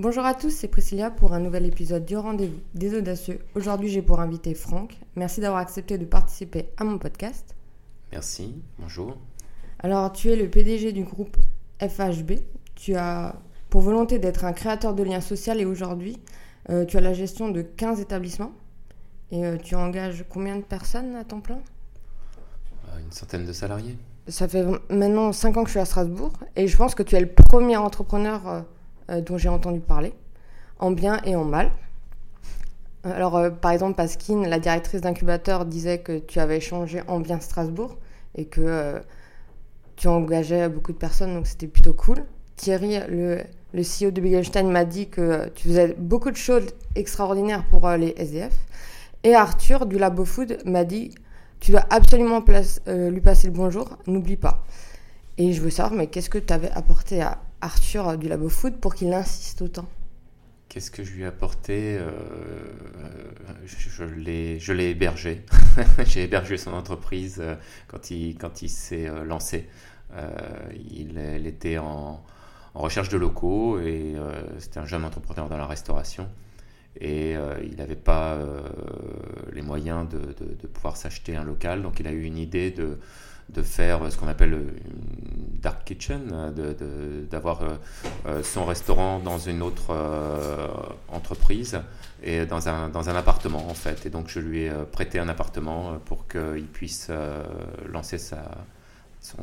Bonjour à tous, c'est Priscilla pour un nouvel épisode du Rendez-vous des Audacieux. Aujourd'hui, j'ai pour invité Franck. Merci d'avoir accepté de participer à mon podcast. Merci, bonjour. Alors, tu es le PDG du groupe FHB. Tu as pour volonté d'être un créateur de liens sociaux et aujourd'hui, euh, tu as la gestion de 15 établissements. Et euh, tu engages combien de personnes à temps plein? Euh, Une centaine de salariés. Ça fait maintenant 5 ans que je suis à Strasbourg et je pense que tu es le premier entrepreneur euh, dont j'ai entendu parler, en bien et en mal. Alors, euh, par exemple, Pasquine, la directrice d'incubateur, disait que tu avais changé en bien Strasbourg et que euh, tu engageais beaucoup de personnes, donc c'était plutôt cool. Thierry, le, CEO de Bigelstein, m'a dit que euh, tu faisais beaucoup de choses extraordinaires pour euh, les SDF. Et Arthur, du Labo Food, m'a dit tu dois absolument euh, lui passer le bonjour, n'oublie pas. Et je veux savoir, mais qu'est-ce que tu avais apporté à Arthur du Labo Food pour qu'il insiste autant Qu'est-ce que je lui ai apporté Euh, Je, l'ai hébergé. J'ai hébergé son entreprise euh, quand il, quand il s'est euh, lancé. Il, était en, recherche de locaux et c'était un jeune entrepreneur dans la restauration. Et il n'avait pas les moyens de pouvoir s'acheter un local. Donc il a eu une idée de, de faire ce qu'on appelle une dark kitchen, euh, d'avoir euh, euh, son restaurant dans une autre euh, entreprise et dans un, dans un appartement en fait. Et donc je lui ai euh, prêté un appartement euh, pour qu'il puisse euh, lancer sa, son,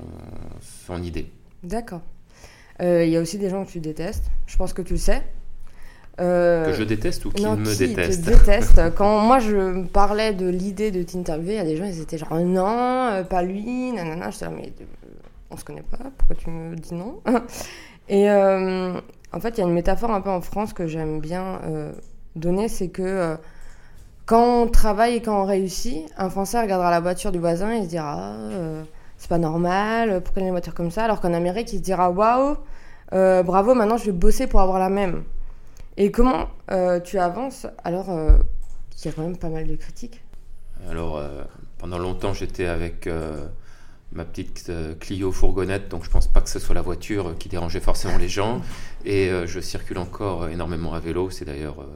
son idée. D'accord. Euh, Il y a aussi des gens que tu détestes, je pense que tu le sais. Euh, Que je déteste ou qu'il non, me qui déteste te déteste. Quand moi je parlais de l'idée de t'interviewer, il y a des gens, ils étaient genre non, euh, pas lui, nanana. Je disais, mais euh, on se connaît pas, pourquoi tu me dis non Et euh, en fait, il y a une métaphore un peu en France que j'aime bien euh, donner, c'est que quand on travaille et quand on réussit, un Français regardera la voiture du voisin et se dira euh, c'est pas normal, pourquoi il y a une voiture comme ça? Alors qu'en Amérique, il se dira waouh, bravo, maintenant je vais bosser pour avoir la même. Et comment euh, tu avances alors euh, qu'il y a quand même pas mal de critiques Alors, euh, pendant longtemps, j'étais avec euh, ma petite euh, Clio fourgonnette, donc je pense pas que ce soit la voiture qui dérangeait forcément les gens. Et euh, je circule encore énormément à vélo. C'est d'ailleurs euh,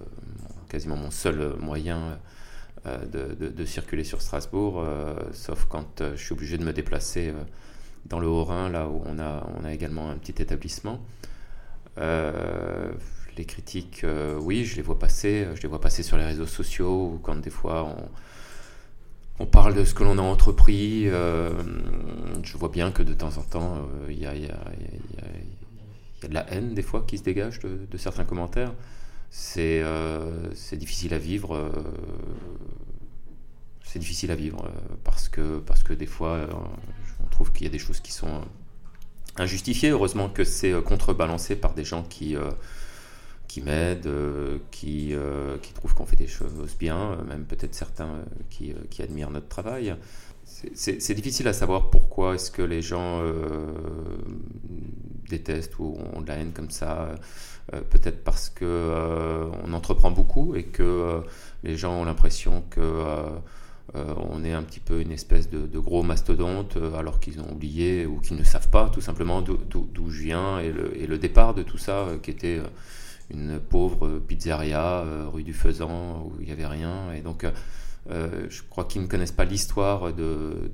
quasiment mon seul moyen euh, de, de- de circuler sur Strasbourg, euh, sauf quand euh, je suis obligé de me déplacer euh, dans le Haut-Rhin, là où on a, on a également un petit établissement. Euh, les critiques, euh, oui, je les vois passer. Je les vois passer sur les réseaux sociaux ou quand des fois on, on parle de ce que l'on a entrepris. euh, je vois bien que de temps en temps, euh, il y, y y a- de la haine des fois qui se dégage de, certains commentaires. C'est euh, difficile à vivre. euh, c'est difficile à vivre euh, parce que, parce que des fois, euh, on trouve qu'il y a des choses qui sont euh, injustifiées. Heureusement que c'est euh, contrebalancé par des gens qui, euh, qui m'aident, euh, qui, euh, qui trouvent qu'on fait des choses bien, euh, même peut-être certains qui, qui admirent notre travail. C'est- difficile à savoir pourquoi est-ce que les gens détestent ou ont de la haine comme ça. Peut-être parce que on entreprend beaucoup et que les gens ont l'impression que on est un petit peu une espèce de, gros mastodonte alors qu'ils ont oublié ou qu'ils ne savent pas tout simplement d'où- je viens et le, et le départ de tout ça qui était une pauvre pizzeria euh, rue du Faisan où il n'y avait rien. Et donc euh, euh, je crois qu'ils ne connaissent pas l'histoire de,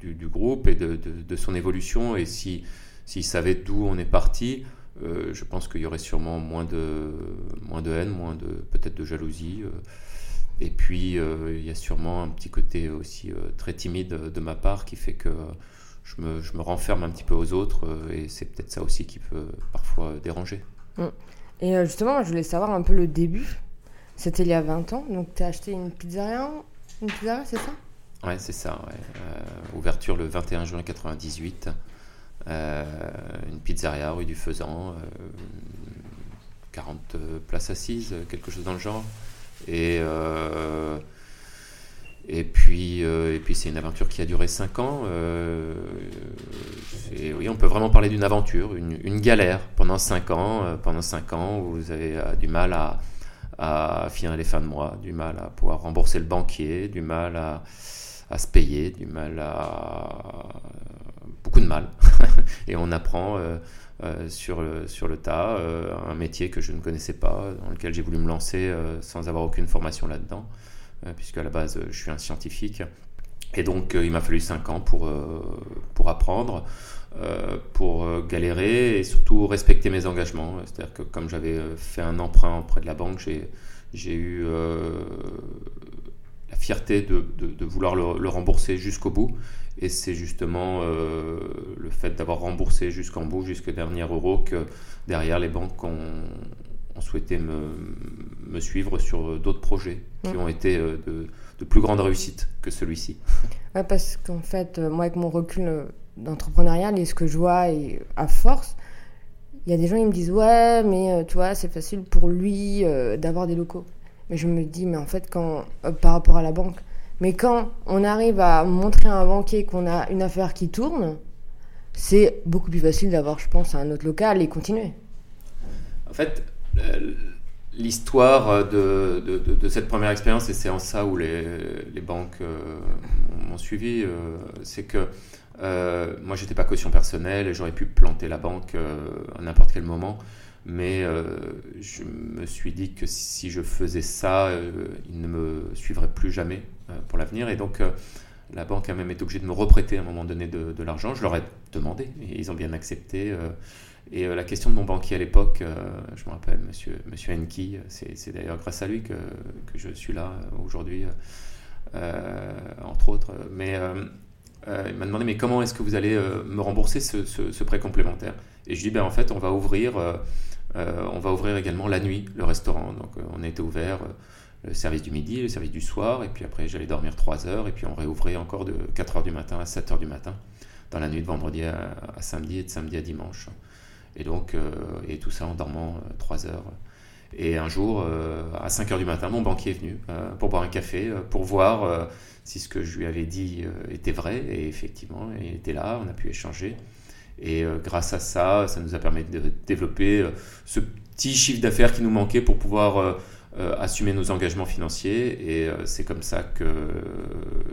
du, groupe et de, son évolution. Et si s'ils savaient d'où on est parti je pense qu'il y aurait sûrement moins de moins de haine moins de peut-être de jalousie et puis, il y a sûrement un petit côté aussi très timide de ma part qui fait que je me, je me renferme un petit peu aux autres et c'est peut-être ça aussi qui peut parfois déranger. Et euh, justement, je voulais savoir un peu le début. C'était il y a 20 ans, donc tu as acheté une pizzeria, une pizzeria, c'est ça? Ouais, c'est ça. ouais. Euh, ouverture le 21 juin 98. Euh, une pizzeria rue du Faisan. euh, 40 places assises, quelque chose dans le genre. Et, euh, et puis, euh, puis c'est une aventure qui a duré 5 ans. Euh, oui, on peut vraiment parler d'une aventure, une, galère pendant 5 ans. euh, pendant 5 ans, vous avez euh, du mal à, finir les fins de mois, du mal à pouvoir rembourser le banquier, du mal à, se payer, du mal à beaucoup de mal. et on apprend sur, le, sur le tas un métier que je ne connaissais pas, dans lequel j'ai voulu me lancer sans avoir aucune formation là-dedans, puisque à la base, je suis un scientifique. Et donc, il m'a fallu 5 ans pour, pour apprendre. Euh, pour euh, galérer et surtout respecter mes engagements. C'est-à-dire que comme j'avais euh, fait un emprunt auprès de la banque, j'ai eu la fierté de, de, vouloir le, rembourser jusqu'au bout. Et c'est justement le fait d'avoir remboursé jusqu'en bout, jusqu'au dernier euro, que derrière les banques ont, ont souhaité me, me, suivre sur d'autres projets qui ont été de, de, plus grande réussite que celui-ci. Ouais, parce qu'en fait, moi, avec mon recul d'entrepreneuriat et ce que je vois et à force, il y a des gens qui me disent ouais mais euh, tu vois c'est facile pour lui euh, d'avoir des locaux. Mais je me dis mais en fait quand euh, par rapport à la banque, mais quand on arrive à montrer à un banquier qu'on a une affaire qui tourne, c'est beaucoup plus facile d'avoir je pense un autre local et continuer. En fait l'histoire de, cette première expérience et c'est en ça où les, banques m'ont suivi, c'est que euh, moi, j'étais pas caution personnelle et j'aurais pu planter la banque euh, à n'importe quel moment. Mais euh, je me suis dit que si je faisais ça, ils ne me suivraient plus jamais pour l'avenir. Et donc, la banque a même été obligée de me reprêter à un moment donné de, l'argent. Je leur ai demandé et ils ont bien accepté. Et la question de mon banquier à l'époque, je me rappelle, monsieur, monsieur Enki, c'est d'ailleurs grâce à lui que, je suis là aujourd'hui, entre autres. Mais euh, il m'a demandé mais comment est-ce que vous allez euh, me rembourser ce, prêt complémentaire? Et je dis ben en fait on va ouvrir, euh, on va ouvrir également la nuit le restaurant. Donc on été ouvert le service du midi, le service du soir, et puis après j'allais dormir 3 heures, et puis on réouvrait encore de 4 heures du matin à 7 heures du matin, dans la nuit de vendredi à, samedi et de samedi à dimanche. Et donc, et tout ça en dormant 3 heures. Et un jour, à 5 heures du matin, mon banquier est venu pour boire un café, pour voir si ce que je lui avais dit euh, était vrai. Et effectivement, il était là, on a pu échanger. Et euh, grâce à ça, ça nous a permis de développer euh, ce petit chiffre d'affaires qui nous manquait pour pouvoir assumer nos engagements financiers. Et c'est comme ça que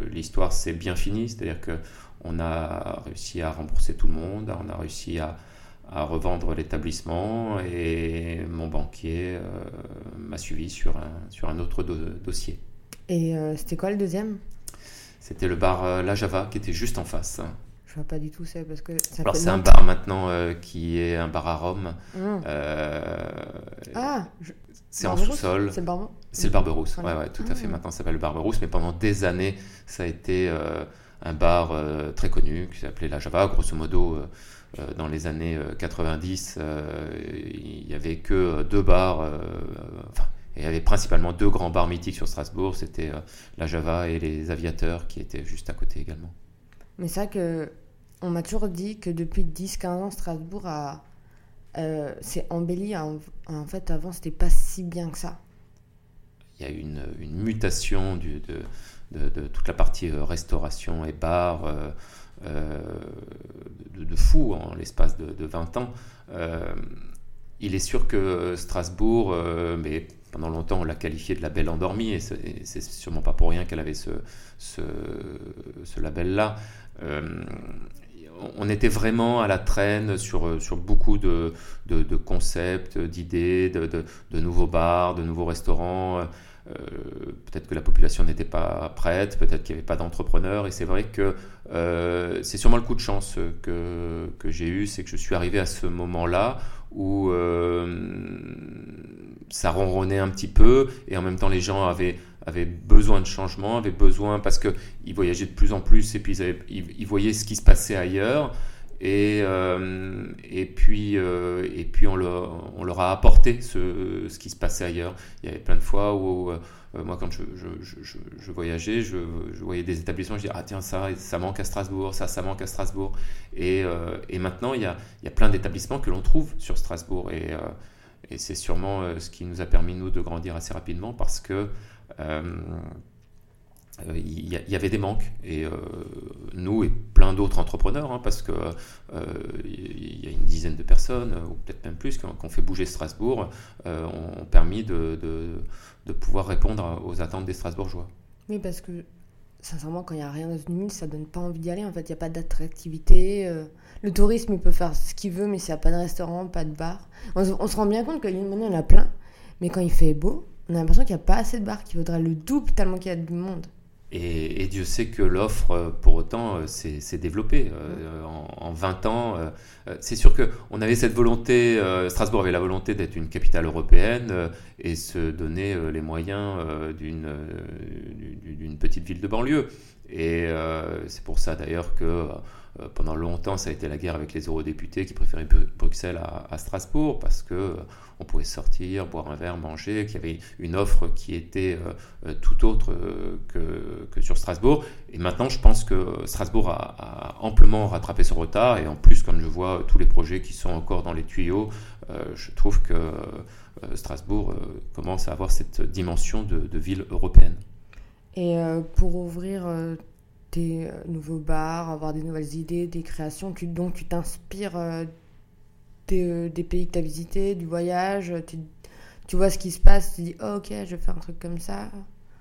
l'histoire s'est bien finie. C'est-à-dire qu'on a réussi à rembourser tout le monde, on a réussi à, revendre l'établissement et mon banquier m'a suivi sur un, sur un autre dossier. Et c'était quoi le deuxième? C'était le bar euh, La Java qui était juste en face. Je vois pas du tout ça parce que. Alors c'est un bar maintenant euh, qui est un bar à Rome. Mmh. Euh, ah. C'est en sous-sol. C'est le Barberousse. C'est le Barberousse. Ouais, ouais, tout à fait. Mmh. Maintenant, ça s'appelle le Barberousse, mais pendant des années, ça a été un bar très connu qui s'appelait La Java. Grosso modo, dans les années 90, il y avait que deux bars. Enfin, il y avait principalement deux grands bars mythiques sur Strasbourg, c'était euh, la Java et les Aviateurs qui étaient juste à côté également. Mais c'est vrai que on m'a toujours dit que depuis 10-15 ans, Strasbourg a, euh, s'est embelli. En, fait, avant, c'était pas si bien que ça. Il y a une, une mutation du, de, de, toute la partie euh, restauration et bar de, de, fou en l'espace de, 20 ans. il est sûr que Strasbourg, mais pendant longtemps, on l'a qualifiée de la belle endormie, et c'est sûrement pas pour rien qu'elle avait ce, ce, label-là. Euh, on était vraiment à la traîne sur, sur beaucoup de, de, concepts, d'idées, de, de, nouveaux bars, de nouveaux restaurants. Euh, peut-être que la population n'était pas prête, peut-être qu'il n'y avait pas d'entrepreneurs. Et c'est vrai que euh, c'est sûrement le coup de chance que, que j'ai eu, c'est que je suis arrivé à ce moment-là où ça ronronnait un petit peu et en même temps les gens avaient, avaient besoin de changement, avaient besoin parce qu'ils voyageaient de plus en plus et puis ils, voyaient ce qui se passait ailleurs. Et, euh, et, puis, euh, et puis on, leur, a apporté ce, qui se passait ailleurs. Il y avait plein de fois où, euh, moi, quand je, voyageais, je, voyais des établissements, je disais, ah tiens, ça, ça manque à Strasbourg, ça, ça manque à Strasbourg. Et, maintenant, il y a, plein d'établissements que l'on trouve sur Strasbourg. Et, c'est sûrement ce qui nous a permis, nous, de grandir assez rapidement parce que il y, avait des manques et nous et plein d'autres entrepreneurs, hein, parce que il y a une dizaine de personnes ou peut-être même plus qui ont, fait bouger Strasbourg, ont permis de, de, pouvoir répondre aux attentes des Strasbourgeois. Oui, parce que sincèrement, quand il n'y a rien dans une ville, ça donne pas envie d'y aller. En fait, il n'y a pas d'attractivité. euh, le tourisme, il peut faire ce qu'il veut, mais s'il n'y a pas de restaurant, pas de bar. On, se- rend bien compte qu'il y en a plein, mais quand il fait beau, on a l'impression qu'il n'y a pas assez de bars, qu'il vaudrait le double tellement qu'il y a du monde. Et, et Dieu sait que l'offre, euh, pour autant, euh, s'est développée. Euh, en, en 20 ans, euh, c'est sûr qu'on avait cette volonté, euh, Strasbourg avait la volonté d'être une capitale européenne et se donner les moyens d'une petite ville de banlieue. Et c'est pour ça d'ailleurs que pendant longtemps, ça a été la guerre avec les eurodéputés qui préféraient Bru- Bruxelles à, Strasbourg parce que euh, on pouvait sortir, boire un verre, manger, qu'il y avait une offre qui était euh, euh, tout autre euh, que, que sur Strasbourg. Et maintenant, je pense que Strasbourg a, amplement rattrapé son retard. Et en plus, quand je vois tous les projets qui sont encore dans les tuyaux, euh, je trouve que euh, Strasbourg euh, commence à avoir cette dimension de, de ville européenne. Et euh, pour ouvrir euh, des euh, nouveaux bars, avoir des nouvelles idées, des créations, tu, donc tu t'inspires euh, des, euh, des pays que tu as visités, du voyage, tu, tu vois ce qui se passe, tu dis oh, ok, je vais faire un truc comme ça.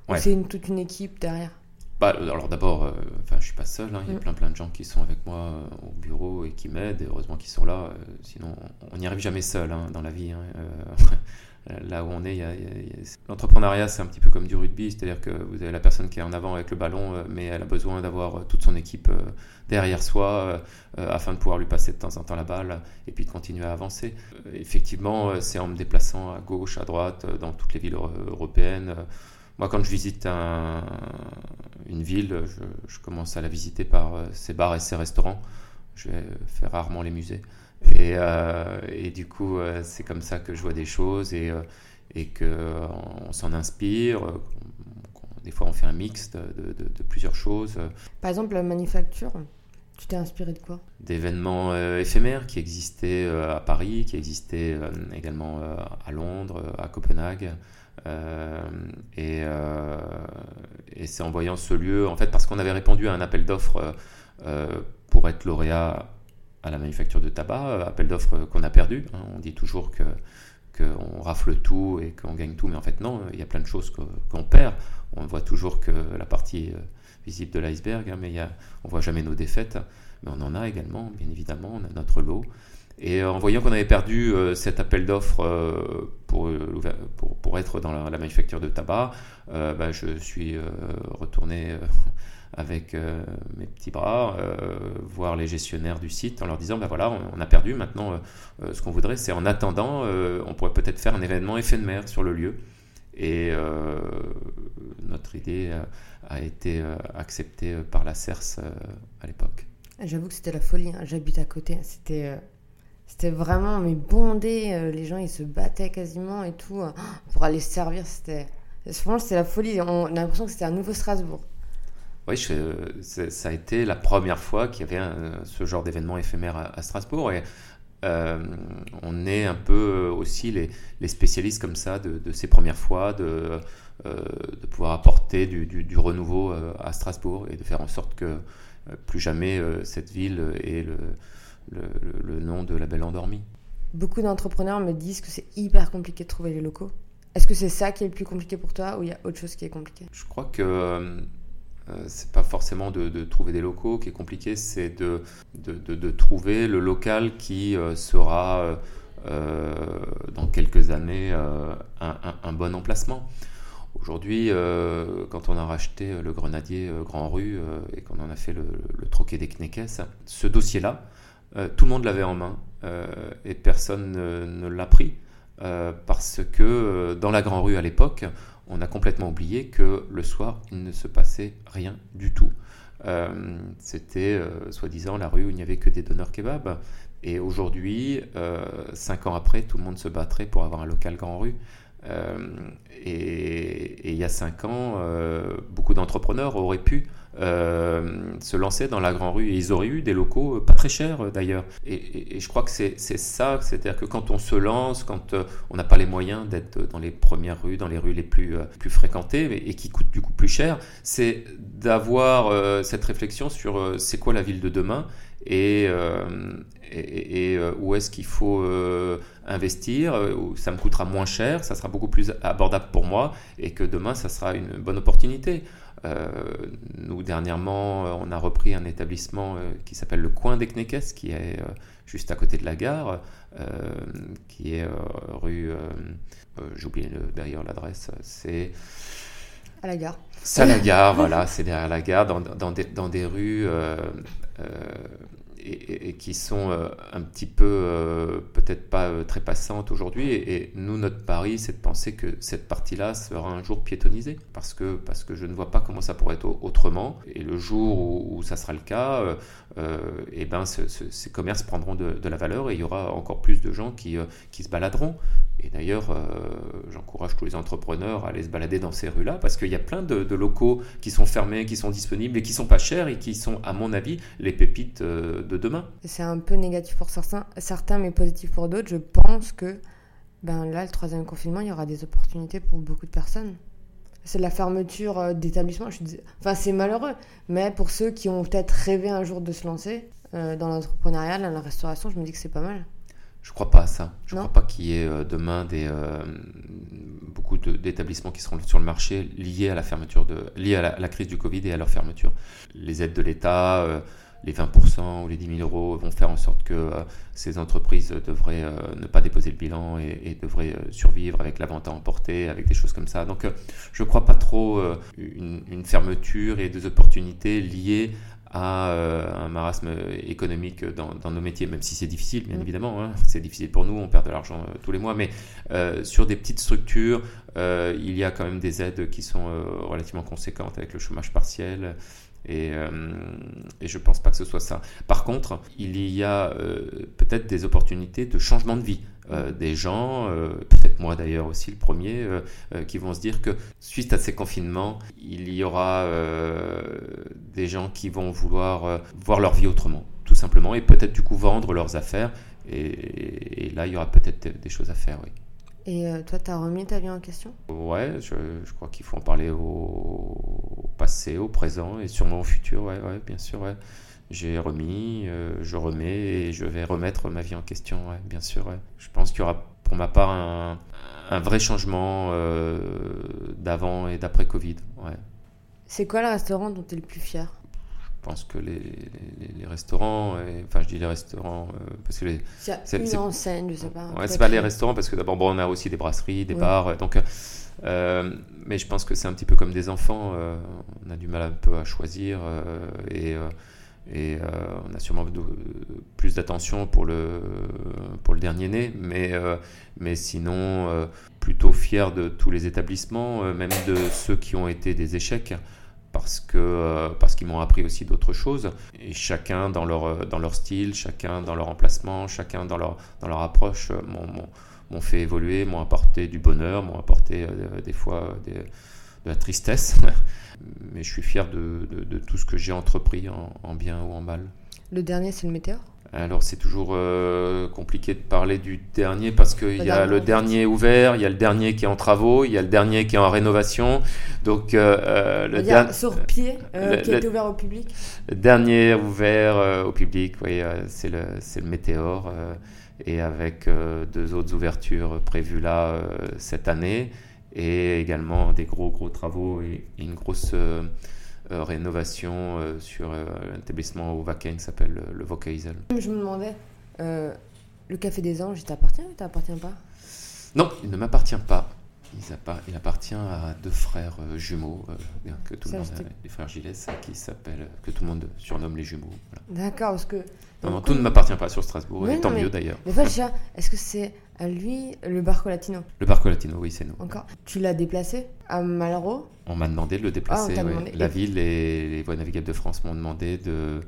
Ouais. c'est une, toute une équipe derrière. Bah, alors d'abord, euh, enfin, je suis pas seul. hein, il y a Mm. plein plein de gens qui sont avec moi euh, au bureau et qui m'aident. Et heureusement qu'ils sont là. euh, sinon, on n'y arrive jamais seul hein, dans la vie. hein, là où on est, l'entrepreneuriat, c'est un petit peu comme du rugby, c'est-à-dire que vous avez la personne qui est en avant avec le ballon, euh, mais elle a besoin d'avoir euh, toute son équipe euh, derrière soi euh, euh, afin de pouvoir lui passer de temps en temps la balle et puis de continuer à avancer. Euh, effectivement, euh, c'est en me déplaçant à gauche, à droite, euh, dans toutes les villes euro- européennes. euh, moi, quand je visite un- une ville, je, commence à la visiter par euh, ses bars et ses restaurants. Je faire rarement les musées. Et, euh, et du coup, euh, c'est comme ça que je vois des choses et, euh, et qu'on on s'en inspire. Des fois, on fait un mix de, de- de- de plusieurs choses, Par exemple, la manufacture, tu t'es inspiré de quoi? D'événements euh, éphémères qui existaient euh, à Paris, qui existaient euh, également à Londres, à Copenhague. Et et c'est en voyant ce lieu, en fait, parce qu'on avait répondu à un appel d'offres pour être lauréat à la manufacture de tabac, euh, appel d'offres qu'on a perdu. hein. On dit toujours que qu'on rafle tout et qu'on gagne tout, mais en fait non, il y a plein de choses qu'on perd. On voit toujours que la partie euh, visible de l'iceberg, hein, mais il y on voit jamais nos défaites. Mais on en a également, bien évidemment, on a notre lot. Et euh, en voyant qu'on avait perdu cet appel d'offres pour, pour, être dans la, manufacture de tabac, bah, je suis retourné avec euh, mes petits bras euh, voir les gestionnaires du site en leur disant bah voilà on, a perdu maintenant euh, ce qu'on voudrait c'est en attendant on pourrait peut-être faire un événement éphémère sur le lieu et notre idée a été acceptée par la CERS à l'époque. J'avoue que c'était la folie. hein. J'habite à côté. C'était, euh, c'était vraiment mais bondé. les gens ils se battaient quasiment et tout euh, pour aller se servir. C'était, franchement, c'était la folie. On a l'impression que c'était un nouveau Strasbourg. Oui, je- ça a été la première fois qu'il y avait un- ce genre d'événement éphémère à, à Strasbourg. Et euh, on est un peu aussi les, les spécialistes comme ça de, de ces premières fois, de, euh, de pouvoir apporter du, du- du renouveau euh, à Strasbourg et de faire en sorte que plus jamais cette ville ait le, le- nom de la belle endormie. Beaucoup d'entrepreneurs me disent que c'est hyper compliqué de trouver les locaux. Est-ce que c'est ça qui est le plus compliqué pour toi ou il y a autre chose qui est compliqué? Je crois que c'est pas forcément de, trouver des locaux qui est compliqué, c'est de, trouver le local qui euh, sera euh, euh, dans quelques années euh, un, bon emplacement. Aujourd'hui, euh, quand on a racheté le Grenadier euh, Grand Rue euh, et qu'on en a fait le, troquet des Kneckes, ce dossier-là, euh, tout le monde l'avait en main euh, et personne ne, l'a pris euh, parce que euh, dans la Grand Rue à l'époque, on a complètement oublié que le soir, il ne se passait rien du tout. Euh, C'était euh, soi-disant la rue où il n'y avait que des donneurs kebab. Et aujourd'hui, euh, cinq ans après, tout le monde se battrait pour avoir un local Grand Rue. Et, il y a cinq ans, beaucoup d'entrepreneurs auraient pu euh, se lancer dans la Grand Rue et ils auraient eu des locaux euh, pas très chers euh, d'ailleurs. Et, et- et je crois que c'est ça, c'est-à-dire que quand on se lance, quand on n'a pas les moyens d'être dans les premières rues, dans les rues les plus, plus fréquentées mais- et qui coûtent du coup plus cher, c'est d'avoir cette réflexion sur c'est quoi la ville de demain et, et, et, et, où est-ce qu'il faut investir, où ça me coûtera moins cher, ça sera beaucoup plus abordable pour moi et que demain ça sera une bonne opportunité. Nous, dernièrement, on a repris un établissement qui s'appelle le Coin des Knekes, qui est juste à côté de la gare, qui est rue. J'ai oublié d'ailleurs l'adresse, c'est. À la gare. C'est à la gare, voilà, c'est derrière la gare, dans, dans, des, dans des, rues et, qui sont euh, un petit peu, euh, peut-être pas euh, très passantes aujourd'hui. Et, nous, notre pari, c'est de penser que cette partie-là sera un jour piétonnisée, parce que, parce que je ne vois pas comment ça pourrait être autrement. Et le jour où, ça sera le cas, et eh ben, ces commerces prendront de, de, la valeur et il y aura encore plus de gens qui, qui se baladeront. Et d'ailleurs, euh, j'encourage tous les entrepreneurs à aller se balader dans ces rues-là parce qu'il y a plein de, locaux qui sont fermés, qui sont disponibles et qui sont pas chers et qui sont, à mon avis, les pépites euh, de demain. C'est un peu négatif pour certains, certains mais positif pour d'autres. Je pense que ben là, le troisième confinement, il y aura des opportunités pour beaucoup de personnes. C'est la fermeture euh, d'établissements. Enfin, c'est malheureux. Mais pour ceux qui ont peut-être rêvé un jour de se lancer dans l'entrepreneuriat, dans la restauration, je me dis que c'est pas mal. Je crois pas à ça. Je ne crois pas qu'il y ait euh, demain des, euh, beaucoup d'établissements qui seront sur le marché liés à la fermeture de, liés à la, crise du Covid et à leur fermeture. Les aides de l'État, euh, les 20% ou les 10 000 euros vont faire en sorte que ces entreprises devraient ne pas déposer le bilan et, devraient survivre avec la vente à emporter, avec des choses comme ça. Donc je ne crois pas trop une, une, fermeture et des opportunités liées à euh, un marasme économique dans, nos métiers, même si c'est difficile, bien mm. évidemment. Hein. C'est difficile pour nous, on perd de l'argent euh, tous les mois, mais euh, sur des petites structures, il y a quand même des aides qui sont relativement conséquentes avec le chômage partiel. Et, et je ne pense pas que ce soit ça. Par contre, il y a peut-être des opportunités de changement de vie. Euh, des gens, euh, peut-être moi d'ailleurs aussi le premier, euh, qui vont se dire que suite à ces confinements, il y aura des gens qui vont vouloir voir leur vie autrement, tout simplement, et peut-être du coup vendre leurs affaires. Et, là, il y aura peut-être des choses à faire, oui. Et toi, tu as remis ta vie en question? Ouais, je, je crois qu'il faut en parler au, passé, au présent et sûrement au futur, ouais, ouais bien sûr, ouais j'ai remis, euh, je remets et je vais remettre ma vie en question, bien sûr. Je pense qu'il y aura pour ma part un, vrai changement euh, d'avant et d'après Covid. C'est quoi le restaurant dont tu es le plus fier? Je pense que les, les, restaurants, enfin je dis les restaurants euh, parce que les, c'est une enseigne, je sais pas. Ouais, c'est pas les restaurants parce que d'abord bon, on a aussi des brasseries, des bars, donc. Mais je pense que c'est un petit peu comme des enfants, on a du mal un peu à choisir et et euh, on a sûrement plus d'attention pour le, pour le dernier né, mais, euh, mais sinon, euh, plutôt fier de tous les établissements, même de ceux qui ont été des échecs, parce que parce qu'ils m'ont appris aussi d'autres choses, et chacun dans leur, dans leur style, chacun dans leur emplacement, chacun dans leur, dans leur approche m'ont fait évoluer, m'ont apporté du bonheur, m'ont apporté des fois des, de la tristesse. mais je suis fier de, de, tout ce que j'ai entrepris en, bien ou en mal. Le dernier, c'est le météore? Alors c'est toujours euh, compliqué de parler du dernier parce qu'il y a le dernier ouvert, il y a le dernier qui est en travaux, il y a le dernier qui est en rénovation. Donc euh, euh le dernier sur pied qui est ouvert au public? Le dernier ouvert au public, oui, c'est le c'est le météore et avec deux autres ouvertures prévues là cette année et également des gros gros travaux et, une grosse euh, euh, rénovation euh, sur un établissement au Vacaine qui s'appelle le Vocaisel. Je me demandais, le Café des Anges, il t'appartient ou il t'appartient pas? Non, il ne m'appartient pas. Il, appartient à deux frères jumeaux, que tout le monde, les frères Gilles, qui s'appellent, que tout le monde surnomme les jumeaux. D'accord, parce que non, tout ne m'appartient pas sur Strasbourg, et tant mieux d'ailleurs. Mais déjà, est-ce que c'est à lui le Barco Latino? Le Barco Latino, oui, c'est nous. Encore Tu l'as déplacé à Malraux? On m'a demandé de le déplacer. Ah, La ville et les voies navigables de France m'ont demandé de,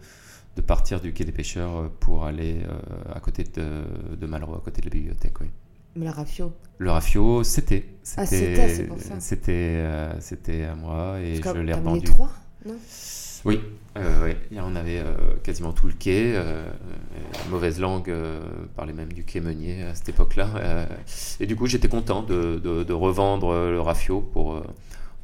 de partir du quai des pêcheurs pour aller euh, à côté de, de Malraux, à côté de la bibliothèque, oui. Mais le Rafio Le Rafio, c'était. Ah, c'était, c'est pour ça. C'était, euh, c'était à moi et je l'ai revendu. trois, non? Oui, euh, on avait euh, quasiment tout le quai. Euh, mauvaise langue parlait même du quai Meunier à cette époque-là. et du coup, j'étais content de, revendre le Rafio pour,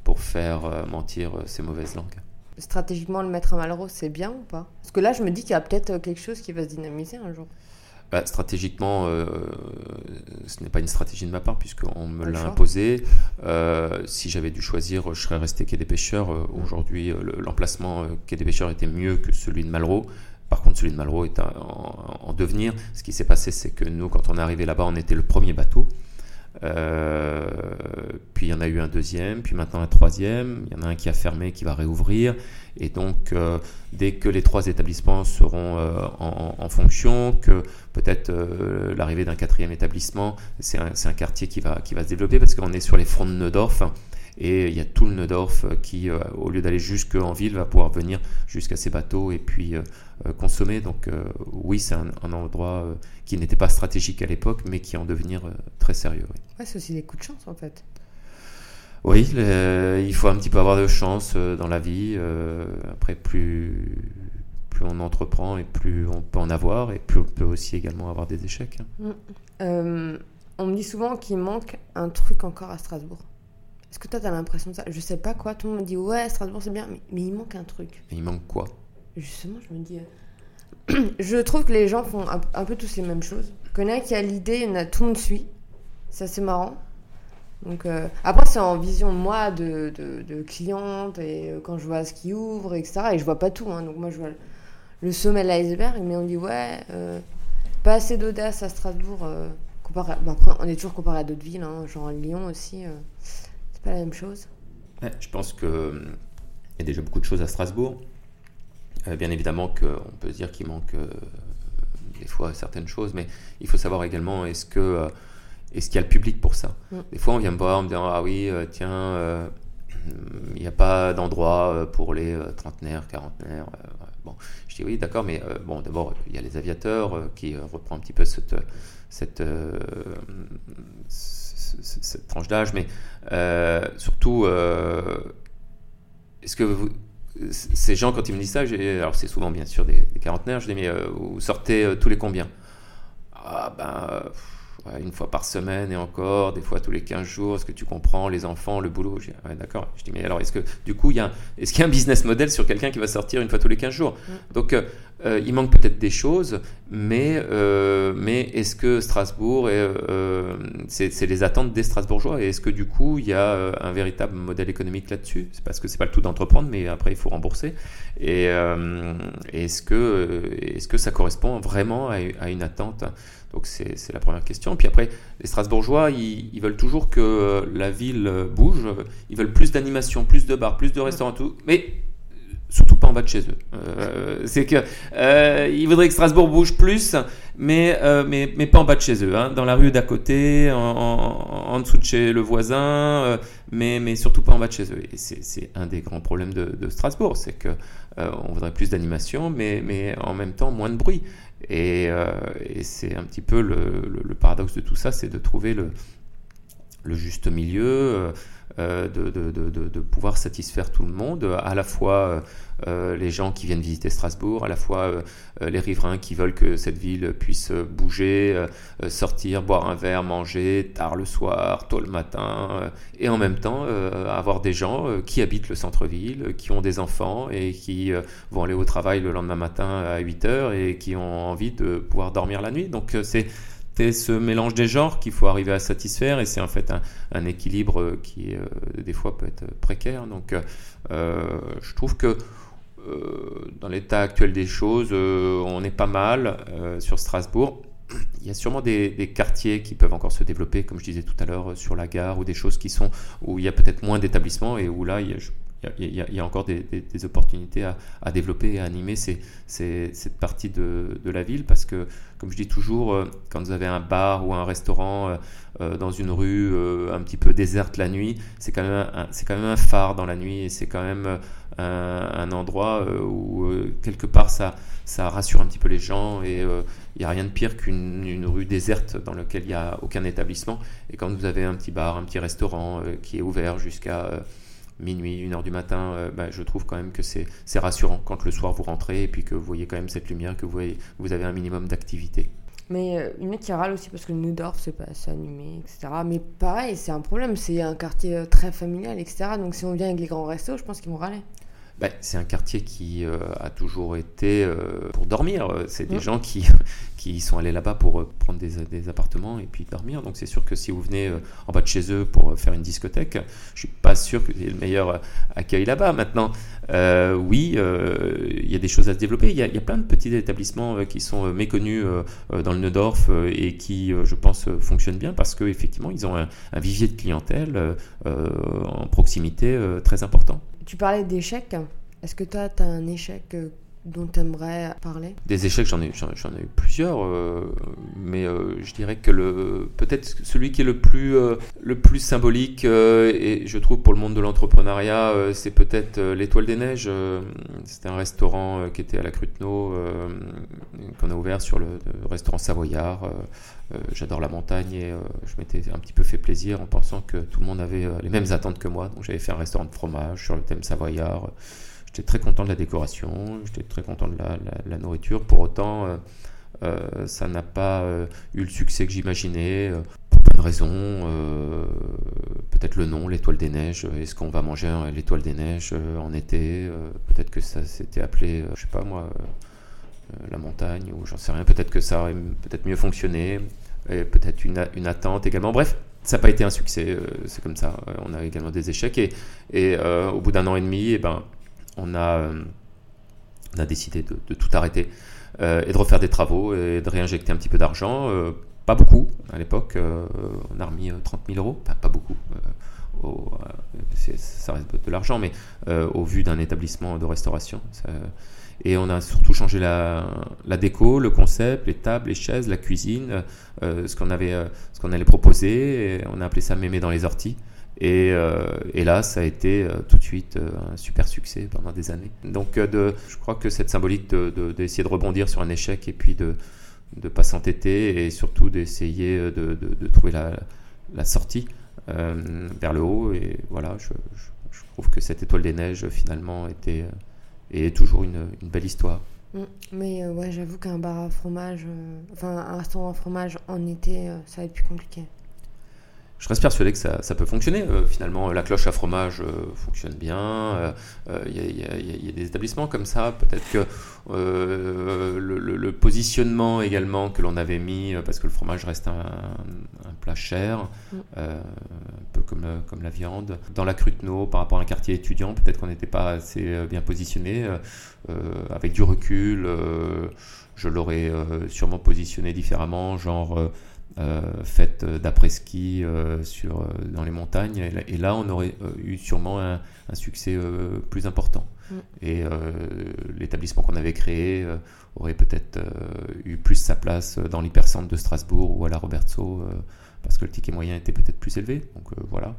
pour faire mentir ces mauvaises langues. Stratégiquement, le mettre à Malraux, c'est bien ou pas? Parce que là, je me dis qu'il y a peut-être quelque chose qui va se dynamiser un jour. Bah, stratégiquement, euh, ce n'est pas une stratégie de ma part puisqu'on me l'a imposé. Euh, si j'avais dû choisir, je serais resté quai des pêcheurs. Aujourd'hui, l'emplacement quai des pêcheurs était mieux que celui de Malraux. Par contre, celui de Malraux est en, devenir. Ce qui s'est passé, c'est que nous, quand on est arrivé là-bas, on était le premier bateau. Euh, puis il y en a eu un deuxième, puis maintenant un troisième. Il y en a un qui a fermé, qui va réouvrir. Et donc, euh, dès que les trois établissements seront euh, en, fonction, que peut-être l'arrivée d'un quatrième établissement, c'est un, quartier qui va, qui va se développer parce qu'on est sur les fronts de Neudorf. Et il y a tout le Neudorf qui, au lieu d'aller jusqu'en ville, va pouvoir venir jusqu'à ces bateaux et puis consommer. Donc oui, c'est un, un, endroit qui n'était pas stratégique à l'époque, mais qui en devenir très sérieux. Ouais, c'est aussi des coups de chance en fait. Oui, il faut un petit peu avoir de chance euh, dans la vie. Euh, après, plus, plus on entreprend et plus on peut en avoir, et plus on peut aussi également avoir des échecs. Hein. Mm. Euh, on me dit souvent qu'il manque un truc encore à Strasbourg. Est-ce que toi, tu as l'impression de ça? Je sais pas quoi. Tout le monde me dit ouais, Strasbourg, c'est bien, mais, il manque un truc. il manque quoi? Justement, je me dis. je trouve que les gens font un, peu tous les mêmes choses. Connais qui a l'idée, tout le monde suit. C'est marrant. Donc, euh, après, c'est en vision, moi, de, de, cliente, et euh, quand je vois ce qui ouvre, etc. Et je vois pas tout. Hein. donc, moi, je vois le, sommet de l'iceberg, mais on dit, ouais, euh, pas assez d'audace à Strasbourg. comparé on est toujours comparé à d'autres villes, hein, genre Lyon aussi. c'est pas la même chose. je pense qu'il y a déjà beaucoup de choses à Strasbourg. Bien évidemment qu'on peut se dire qu'il manque des fois certaines choses, mais il faut savoir également, est-ce que est-ce qu'il y a le public pour ça mm. Des fois, on vient me voir en me disant Ah oui, euh, tiens, euh, il n'y a pas d'endroit euh, pour les trentenaires, quarantenaires. bon, je dis Oui, d'accord, mais bon, d'abord, il y a les aviateurs qui reprend un petit peu cette, cette, cette tranche d'âge, mais surtout, est-ce que vous, ces gens, quand ils me disent ça, alors c'est souvent bien sûr des, des quarantenaires, je dis Mais vous sortez tous les combien? Ah ben une fois par semaine et encore, des fois tous les 15 jours, est-ce que tu comprends, les enfants, le boulot? Ouais, D'accord. Je dis, mais alors, est-ce que du coup, il y a, est-ce qu'il y a un business model sur quelqu'un qui va sortir une fois tous les 15 jours? Mm. Donc, euh, euh, il manque peut-être des choses, mais, euh, mais est-ce que Strasbourg, c'est les attentes des Strasbourgeois? Et est-ce que du coup, il y a un véritable modèle économique là-dessus? C'est parce que c'est pas le tout d'entreprendre, mais après, il faut rembourser. Et est-ce que, est que ça correspond vraiment à, une attente? Donc c'est la première question. Puis après, les Strasbourgeois, ils, veulent toujours que euh, la ville euh, bouge. Ils veulent plus d'animation, plus de bars, plus de restaurants, tout. Mais surtout pas en bas de chez eux. Euh, c'est que ils voudraient que Strasbourg bouge plus, mais mais, mais pas en bas de chez eux, hein. dans la rue d'à côté, en, en, dessous de chez le voisin, mais mais surtout pas en bas de chez eux. Et c'est un des grands problèmes de, Strasbourg, c'est que on voudrait plus d'animation, mais mais en même temps moins de bruit. Euh, et, c'est un petit peu le, paradoxe de tout ça, c'est de trouver le, juste milieu, euh, euh, de, pouvoir satisfaire tout le monde, à la fois euh, les gens qui viennent visiter Strasbourg, à la fois les riverains qui veulent que cette ville puisse bouger, sortir, boire un verre, manger tard le soir, tôt le matin, et en même temps avoir des gens qui habitent le centre-ville, qui ont des enfants et qui vont aller au travail le lendemain matin à 8 heures et qui ont envie de pouvoir dormir la nuit. Donc c'est c'est ce mélange des genres qu'il faut arriver à satisfaire et c'est en fait un, équilibre euh, qui euh, des fois peut être précaire. Donc euh, je trouve que dans l'état actuel des choses, on est pas mal sur Strasbourg. Il y a sûrement des, quartiers qui peuvent encore se développer, comme je disais tout à l'heure, sur la gare, ou des choses qui sont où il y a peut-être moins d'établissements et où là, il y a, il y, a, encore des, opportunités à, développer et à animer cette partie de, la ville parce que, comme je dis toujours, euh, quand vous avez un bar ou un restaurant euh, euh, dans une rue un petit peu déserte la nuit, c'est quand, même un, quand même un phare dans la nuit et c'est quand même un, endroit où quelque part ça, ça rassure un petit peu les gens et il n'y a rien de pire qu'une rue déserte dans laquelle il n'y a aucun établissement. Et quand vous avez un petit bar, un petit restaurant qui est ouvert jusqu'à minuit, une heure du matin, euh, bah, je trouve quand même que c'est rassurant quand le soir vous rentrez et puis que vous voyez quand même cette lumière, que vous, voyez, vous avez un minimum d'activité. Mais euh, une qui râle aussi parce que Neudorf, c'est pas assez animé, etc. Mais pareil, c'est un problème, c'est un quartier euh, très familial, etc. Donc si on vient avec les grands restos, je pense qu'ils vont râler. Bah, c'est un quartier qui euh, a toujours été euh, pour dormir. C'est des gens qui, qui sont allés là-bas pour euh, prendre des, des, appartements et puis dormir. Donc c'est sûr que si vous venez en bas de chez eux pour faire une discothèque, je suis pas sûr que c'est le meilleur accueil là-bas. Maintenant, oui, il y a des choses à se développer. Il y, a plein de petits établissements qui sont méconnus dans le Neudorf et qui, je pense, fonctionnent bien parce qu'effectivement, ils ont un, un, vivier de clientèle en proximité très important. Tu parlais d'échecs. Est-ce que toi, tu as un échec euh, dont tu aimerais parler? Des échecs, j'en ai, j'en, ai eu plusieurs, euh, mais euh, je dirais que le, peut-être celui qui est le plus, le plus symbolique, et je trouve pour le monde de l'entrepreneuriat, c'est peut-être l'Étoile des Neiges. c'était un restaurant qui était à la Cruteno, qu'on a ouvert sur le, le restaurant Savoyard. Euh, j'adore la montagne et euh, je m'étais un petit peu fait plaisir en pensant que tout le monde avait euh, les mêmes attentes que moi. Donc j'avais fait un restaurant de fromage sur le thème savoyard. J'étais très content de la décoration, j'étais très content de la, nourriture. Pour autant, ça n'a pas eu le succès que j'imaginais. pour plein de raisons. Peut-être le nom, l'étoile des neiges. Est-ce qu'on va manger l'étoile des neiges en été Peut-être que ça s'était appelé, je sais pas moi, la montagne, ou j'en sais rien. Peut-être que ça aurait peut-être mieux fonctionné peut-être une, une, attente également. Bref, ça n'a pas été un succès, euh, c'est comme ça. Euh, on a également des échecs et, et euh, au bout d'un an et demi, et eh ben, on, a, on a décidé de, tout arrêter et de refaire des travaux et de réinjecter un petit peu d'argent. pas beaucoup à l'époque, on a remis 30 000 euros, pas, beaucoup. ça reste de l'argent, mais au vu d'un établissement de restauration, et on a surtout changé la, déco, le concept, les tables, les chaises, la cuisine, euh, ce qu'on avait, euh, ce qu'on allait proposer. On a appelé ça Mémé dans les orties. Et, euh, et là, ça a été euh, tout de suite euh, un super succès pendant des années. Donc, de, je crois que cette symbolique d'essayer de, de, rebondir sur un échec et puis de ne pas s'entêter et surtout d'essayer de, de, trouver la, la sortie vers le haut. Et voilà, je, je, trouve que cette étoile des neiges finalement était et toujours une, une belle histoire. Mm. Mais euh, ouais, j'avoue qu'un bar à fromage, enfin un restaurant à fromage en été, ça va être plus compliqué je reste persuadé que ça, ça peut fonctionner. Euh, finalement, la cloche à fromage euh, fonctionne bien. Il y, a des établissements comme ça. Peut-être que euh, le, le, positionnement également que l'on avait mis, parce que le fromage reste un, un plat cher, mm. un peu comme, comme la viande. Dans la Cruteno, par rapport à un quartier étudiant, peut-être qu'on n'était pas assez bien positionné. avec du recul, je l'aurais sûrement positionné différemment, genre euh, faite d'après-ski euh, sur, euh, dans les montagnes. Et là, on aurait eu sûrement un, succès plus important. Mm. Et l'établissement qu'on avait créé aurait peut-être eu plus sa place dans l'hypercentre de Strasbourg ou à la Robertso, parce que le ticket moyen était peut-être plus élevé. Donc voilà,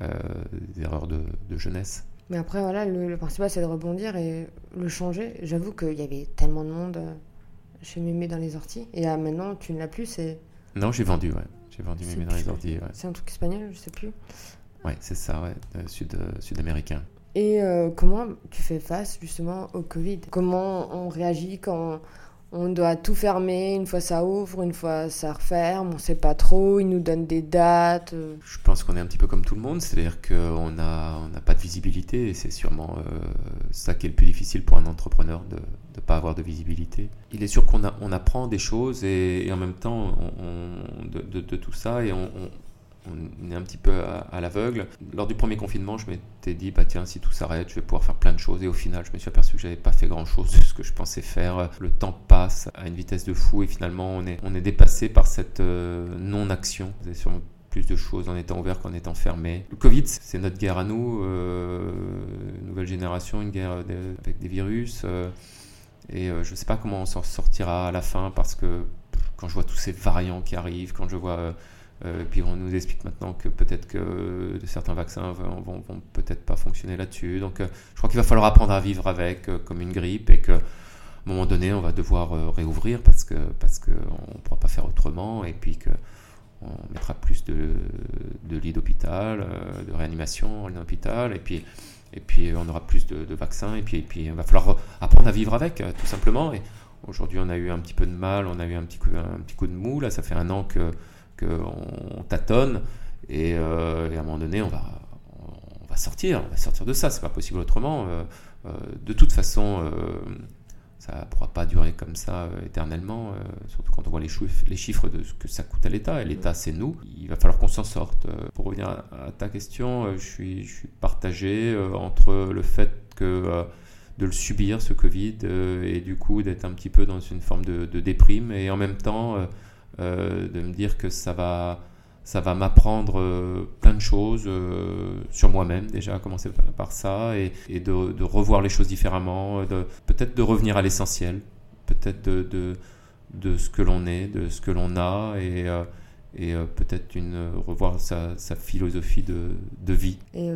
des erreurs de, jeunesse. Mais après, voilà, le, principal, c'est de rebondir et le changer. J'avoue qu'il y avait tellement de monde chez Mémé dans les orties. Et là, maintenant, tu ne l'as plus, c'est non, j'ai vendu, ouais. J'ai vendu mes médailles ordi. Ouais. C'est un truc espagnol, je sais plus. Ouais, c'est ça, ouais, sud, euh, sud-américain. Et euh, comment tu fais face justement au Covid? Comment on réagit quand on doit tout fermer, une fois ça ouvre, une fois ça referme, on sait pas trop, ils nous donnent des dates. Je pense qu'on est un petit peu comme tout le monde, c'est-à-dire qu'on n'a on a pas de visibilité et c'est sûrement euh, ça qui est le plus difficile pour un entrepreneur de ne pas avoir de visibilité. Il est sûr qu'on on apprend des choses et, en même temps de, tout ça et on est un petit peu à, l'aveugle. Lors du premier confinement, je m'étais dit, bah tiens, si tout s'arrête, je vais pouvoir faire plein de choses. Et au final, je me suis aperçu que j'avais pas fait grand chose de ce que je pensais faire. Le temps passe à une vitesse de fou et finalement, on est, on est dépassé par cette euh, non-action. Avez sûrement plus de choses en étant ouvert qu'en étant fermé. Le Covid, c'est notre guerre à nous, euh, nouvelle génération, une guerre avec des virus. Euh, et je ne sais pas comment on s'en sortira à la fin parce que quand je vois tous ces variants qui arrivent, quand je vois euh, puis on nous explique maintenant que peut-être que certains vaccins vont, vont, peut-être pas fonctionner là-dessus. Donc euh, je crois qu'il va falloir apprendre à vivre avec euh, comme une grippe et que un moment donné on va devoir réouvrir parce que parce qu'on ne pourra pas faire autrement et puis que on mettra plus de, de lits d'hôpital, de réanimation en hôpital et puis et puis on aura plus de, vaccins et puis, et puis il va falloir apprendre à vivre avec tout simplement et aujourd'hui on a eu un petit peu de mal, on a eu un petit un petit coup de mou là ça fait un an que on tâtonne euh, et, à un moment donné, on va, sortir, on va sortir de ça. C'est pas possible autrement. Euh, de toute façon, ça ne pourra pas durer comme ça éternellement, surtout quand on voit les, chiffres, de ce que ça coûte à l'État. Et l'État, c'est nous. Il va falloir qu'on s'en sorte. Pour revenir à, ta question, je suis, partagé entre le fait de le subir, ce Covid, et du coup d'être un petit peu dans une forme de, déprime, et en même temps de me dire que ça va ça va m'apprendre euh, plein de choses euh, sur moi-même déjà, commencer par ça, et, de, revoir les choses différemment, peut-être de revenir à l'essentiel, peut-être de, de, ce que l'on est, de ce que l'on a, et, euh, et peut-être une, revoir sa, philosophie de, vie. Et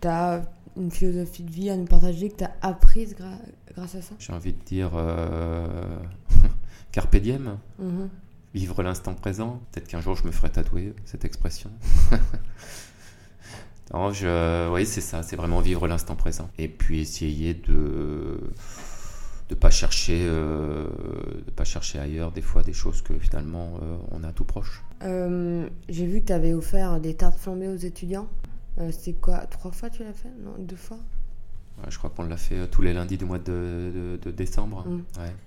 tu as une philosophie de vie à nous partager que tu as apprise grâce à ça? J'ai envie de dire Carpe diem. Mm-hmm vivre l'instant présent. Peut-être qu'un jour je me ferai tatouer cette expression. non, je, oui, c'est ça, c'est vraiment vivre l'instant présent. Et puis essayer de de pas chercher euh, de pas chercher ailleurs des fois des choses que finalement euh, on a tout proche. Euh, j'ai vu que tu avais offert des tartes flambées aux étudiants. c'est quoi Trois fois tu l'as fait? Non, deux fois? Je crois qu'on l'a fait tous les lundis du mois de, de, décembre. Mmh.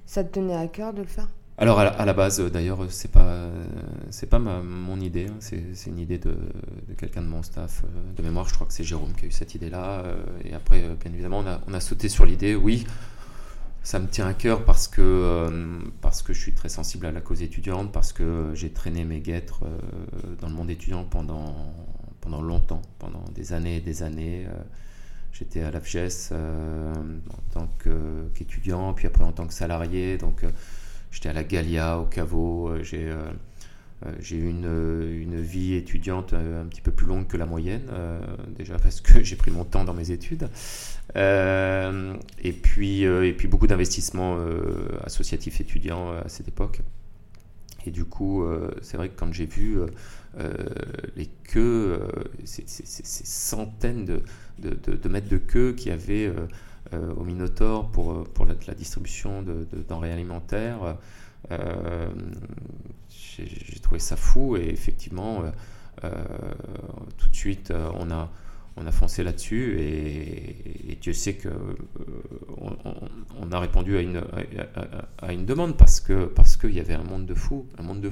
Ça te tenait à cœur de le faire? Alors à la, base, d'ailleurs, c'est pas c'est pas mon idée, hein. c'est une idée de, quelqu'un de mon staff euh, de mémoire. Je crois que c'est Jérôme qui a eu cette idée-là. Euh, et après, euh, bien évidemment, on a, sauté sur l'idée. Oui, ça me tient à cœur parce que parce que je suis très sensible à la cause étudiante, parce que j'ai traîné mes guêtres dans le monde étudiant pendant longtemps, pendant des années et des années. J'étais à l'AFGES en tant qu'étudiant, puis après en tant que salarié, J'étais à la Gallia, au caveau. Euh, j'ai euh, euh, j'ai eu une, vie étudiante un petit peu plus longue que la moyenne, déjà parce que j'ai pris mon temps dans mes études. et, puis, beaucoup d'investissements associatifs étudiants à cette époque. Et du coup, c'est vrai que quand j'ai vu les queues, ces, centaines de, de, mètres de queue qui avaient au Minotaur pour, euh, pour la, distribution de, denrées alimentaires. Euh, j'ai trouvé ça fou et effectivement, tout de suite, on a on a foncé là-dessus et, Dieu sait que on, a répondu à une, à, une demande parce que parce qu'il y avait un monde de fous, un monde de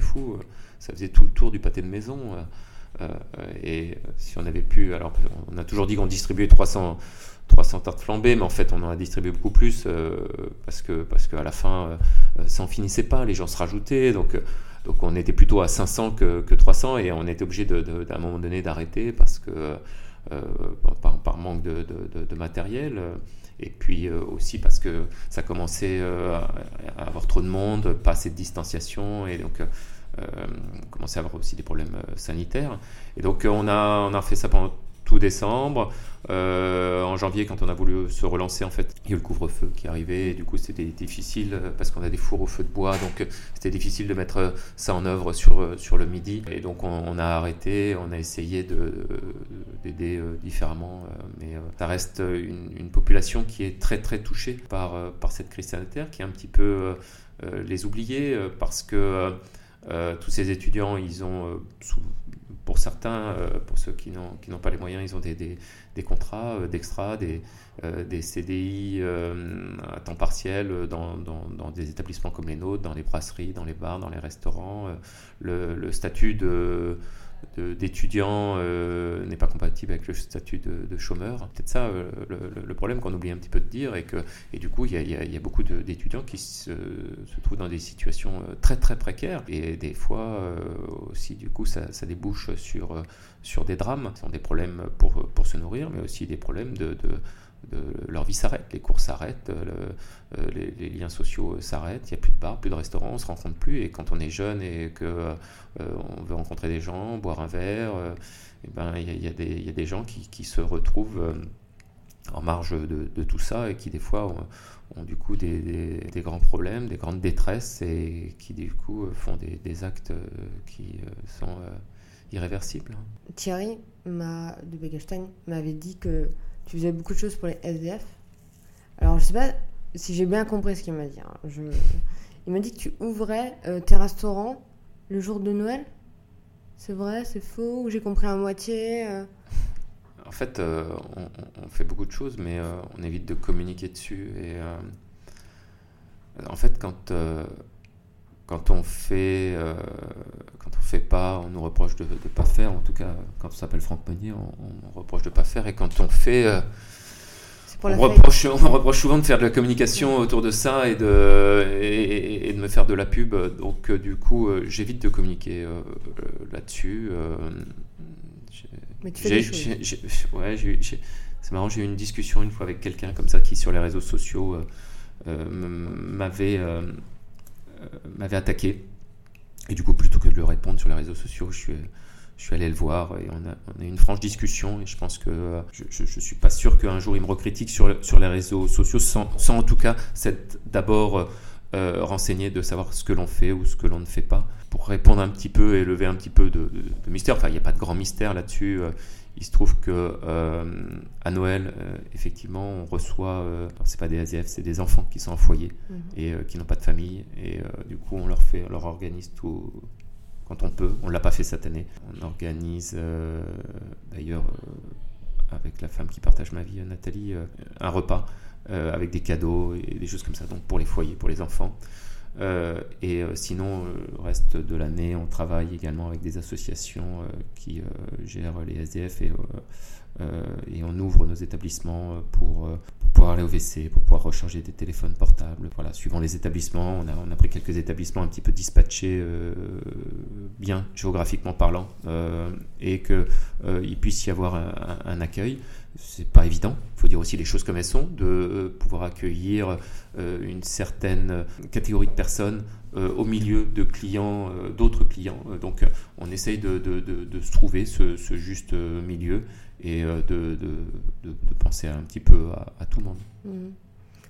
ça faisait tout le tour du pâté de maison et si on avait pu, alors on a toujours dit qu'on distribuait 300 300 tartes flambées, mais en fait on en a distribué beaucoup plus euh, parce que parce qu'à la fin euh, ça en finissait pas, les gens se rajoutaient, donc donc on était plutôt à 500 que, que 300 et on était obligé d'un moment donné d'arrêter parce que euh, par, manque de, de, matériel et puis aussi parce que ça commençait à avoir trop de monde, pas assez de distanciation et donc on commençait à avoir aussi des problèmes sanitaires. Et donc on a, on a fait ça pendant décembre. Euh, en janvier, quand on a voulu se relancer, en fait, il y a eu le couvre-feu qui arrivait. Et du coup, c'était difficile euh, parce qu'on a des fours au feu de bois. Donc, euh, c'était difficile de mettre ça en œuvre sur, sur le midi. Et donc, on, a arrêté. On a essayé d'aider différemment. Mais ça reste une, population qui est très, très touchée par, par cette crise sanitaire, qui est un petit peu les oubliés parce que tous ces étudiants, ils ont pour certains, euh, pour ceux qui n'ont pas les moyens, ils ont des, contrats euh, d'extra, des, euh, CDI à temps partiel dans, des établissements comme les nôtres, dans les brasseries, dans les bars, dans les restaurants. le statut de d'étudiant euh, n'est pas compatible avec le statut de, chômeur. Peut-être ça euh, le, problème qu'on oublie un petit peu de dire et que et du coup il y a, beaucoup d'étudiants qui se, se, trouvent dans des situations euh, très très précaires et des fois aussi du coup ça, ça, débouche sur sur des drames, ce sont des problèmes pour, pour se nourrir mais aussi des problèmes de, de leur vie s'arrête, les cours s'arrêtent, euh, les, liens sociaux s'arrêtent, il n'y a plus de bar, plus de restaurants, on ne se rencontre plus. Et quand on est jeune et qu'on euh, on veut rencontrer des gens, boire un verre, euh, eh ben, il y, a, des gens qui, se retrouvent en marge de, tout ça et qui des fois ont, du coup des, grands problèmes, des grandes détresses et qui du coup font des, actes qui sont irréversibles. Thierry de Begelstein m'avait dit que tu faisais beaucoup de choses pour les SDF. Alors je sais pas si j'ai bien compris ce qu'il m'a dit. Hein. Il m'a dit que tu ouvrais euh, tes restaurants le jour de Noël. C'est vrai, c'est faux Ou j'ai compris à moitié euh? en fait, on, fait beaucoup de choses, mais on évite de communiquer dessus. Et en fait, quand quand on fait quand on fait pas, on nous reproche de ne pas faire. En tout cas, quand on s'appelle Franck Meunier, on, reproche de pas faire. Et quand on fait, on reproche, on reproche, souvent de faire de la communication autour de ça et de, et, de me faire de la pub. Donc, euh, du coup, euh, j'évite de communiquer euh, là-dessus. Mais tu fais ouais, c'est marrant, j'ai eu une discussion une fois avec quelqu'un comme ça qui, sur les réseaux sociaux, m'avait m'avait attaqué. Et du coup, plutôt que de le répondre sur les réseaux sociaux, je suis je suis allé le voir et on a, eu une franche discussion. Et je pense que euh, je ne suis pas sûr qu'un jour il me recritique sur, sur les réseaux sociaux sans, sans en tout cas s'être d'abord euh, renseigné de savoir ce que l'on fait ou ce que l'on ne fait pas. Pour répondre un petit peu et lever un petit peu de, mystère, enfin il n'y a pas de grand mystère là-dessus. Euh, il se trouve que à Noël, effectivement, on reçoit, c'est pas des ASF, c'est des enfants qui sont en foyer mhm. et qui n'ont pas de famille. Et du coup, on leur fait, on leur organise tout, quand on peut. On ne l'a pas fait cette année. On organise euh, d'ailleurs euh, avec la femme qui partage ma vie, Nathalie, euh, un repas avec des cadeaux et des choses comme ça, donc pour les foyers, pour les enfants. Et sinon, le reste de l'année, on travaille également avec des associations qui gèrent les SDF et, et, on ouvre nos établissements pour, pouvoir aller au WC, pour pouvoir recharger des téléphones portables. Voilà, suivant les établissements, on a, pris quelques établissements un petit peu dispatchés euh, bien géographiquement parlant euh, et qu'il euh, puisse y avoir un, un accueil. C'est pas évident, il faut dire aussi les choses comme elles sont, de pouvoir accueillir une certaine catégorie de personnes au milieu de clients, d'autres clients. Donc on essaye de, se trouver ce juste milieu et euh, de, de, de, penser un petit peu à, tout le monde. Mhm.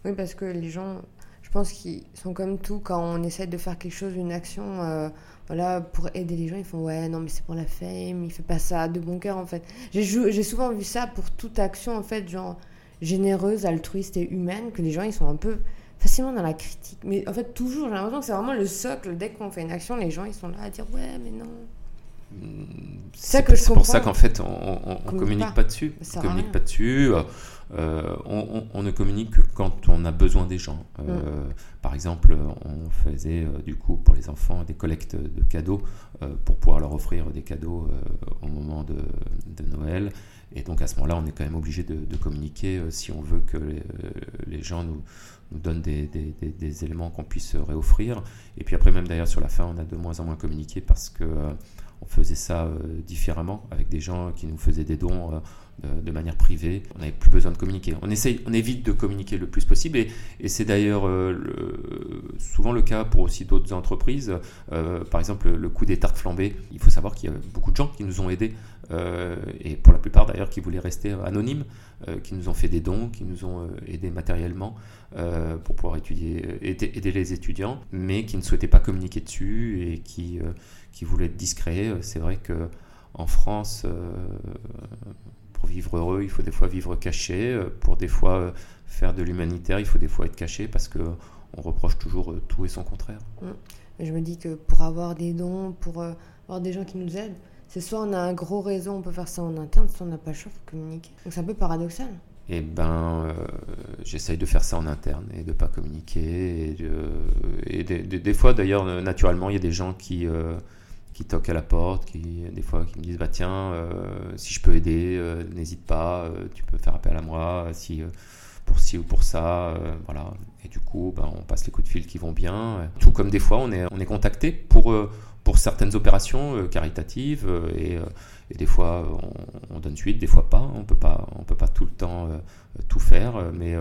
Oui, parce que les gens, je pense qu'ils sont comme tout, quand on essaie de faire quelque chose, une action, euh, voilà, pour aider les gens, ils font ouais, non, mais c'est pour la fame, il fait pas ça de bon cœur en fait. J'ai souvent vu ça pour toute action en fait, genre généreuse, altruiste et humaine, que les gens ils sont un peu facilement dans la critique. Mais en fait, toujours, j'ai l'impression que c'est vraiment le socle. Dès qu'on fait une action, les gens ils sont là à dire ouais, mais non. C'est pour ça qu'en fait, on, ne communique pas, dessus. On communique pas dessus. Euh, on, ne communique que quand on a besoin des gens. Euh, mm. Par exemple, on faisait euh, du coup pour les enfants des collectes de cadeaux pour pouvoir leur offrir des cadeaux au moment de, Noël. Et donc à ce moment-là, on est quand même obligé de, communiquer si on veut que les, gens nous, nous donnent des, des éléments qu'on puisse réoffrir. Et puis après, même d'ailleurs sur la fin, on a de moins en moins communiqué parce que on faisait ça euh, différemment avec des gens qui nous faisaient des dons euh, de manière privée. On n'avait plus besoin de communiquer. On, essaye, on évite de communiquer le plus possible et, c'est d'ailleurs euh, souvent le cas pour aussi d'autres entreprises. par exemple, le, coût des tartes flambées. Il faut savoir qu'il y a beaucoup de gens qui nous ont aidés et pour la plupart d'ailleurs qui voulaient rester anonymes, qui nous ont fait des dons, qui nous ont aidés matériellement pour pouvoir aider, aider, les étudiants, mais qui ne souhaitaient pas communiquer dessus et qui qui voulaient être discrets. Euh, c'est vrai que en France, euh, pour vivre heureux, il faut des fois vivre caché. Euh, pour des fois faire de l'humanitaire, il faut des fois être caché parce que on reproche toujours tout et son contraire. Mm. Je me dis que pour avoir des dons, pour avoir des gens qui nous aident, c'est soit on a un gros réseau, on peut faire ça en interne, soit on n'a pas le choix, pour communiquer. Donc c'est un peu paradoxal. Eh ben, j'essaye de faire ça en interne et de ne pas communiquer. Et, des, fois, d'ailleurs, naturellement, il y a des gens qui, qui toquent à la porte, qui des fois qui me disent bah tiens euh, si je peux aider euh, n'hésite pas euh, tu peux faire appel à moi si pour ci ou pour ça voilà. Et du coup bah, on passe les coups de fil qui vont bien. Tout comme des fois on est on est contacté pour pour certaines opérations caritatives et, des fois on, donne suite des fois pas. On peut pas on peut pas tout le temps tout faire mais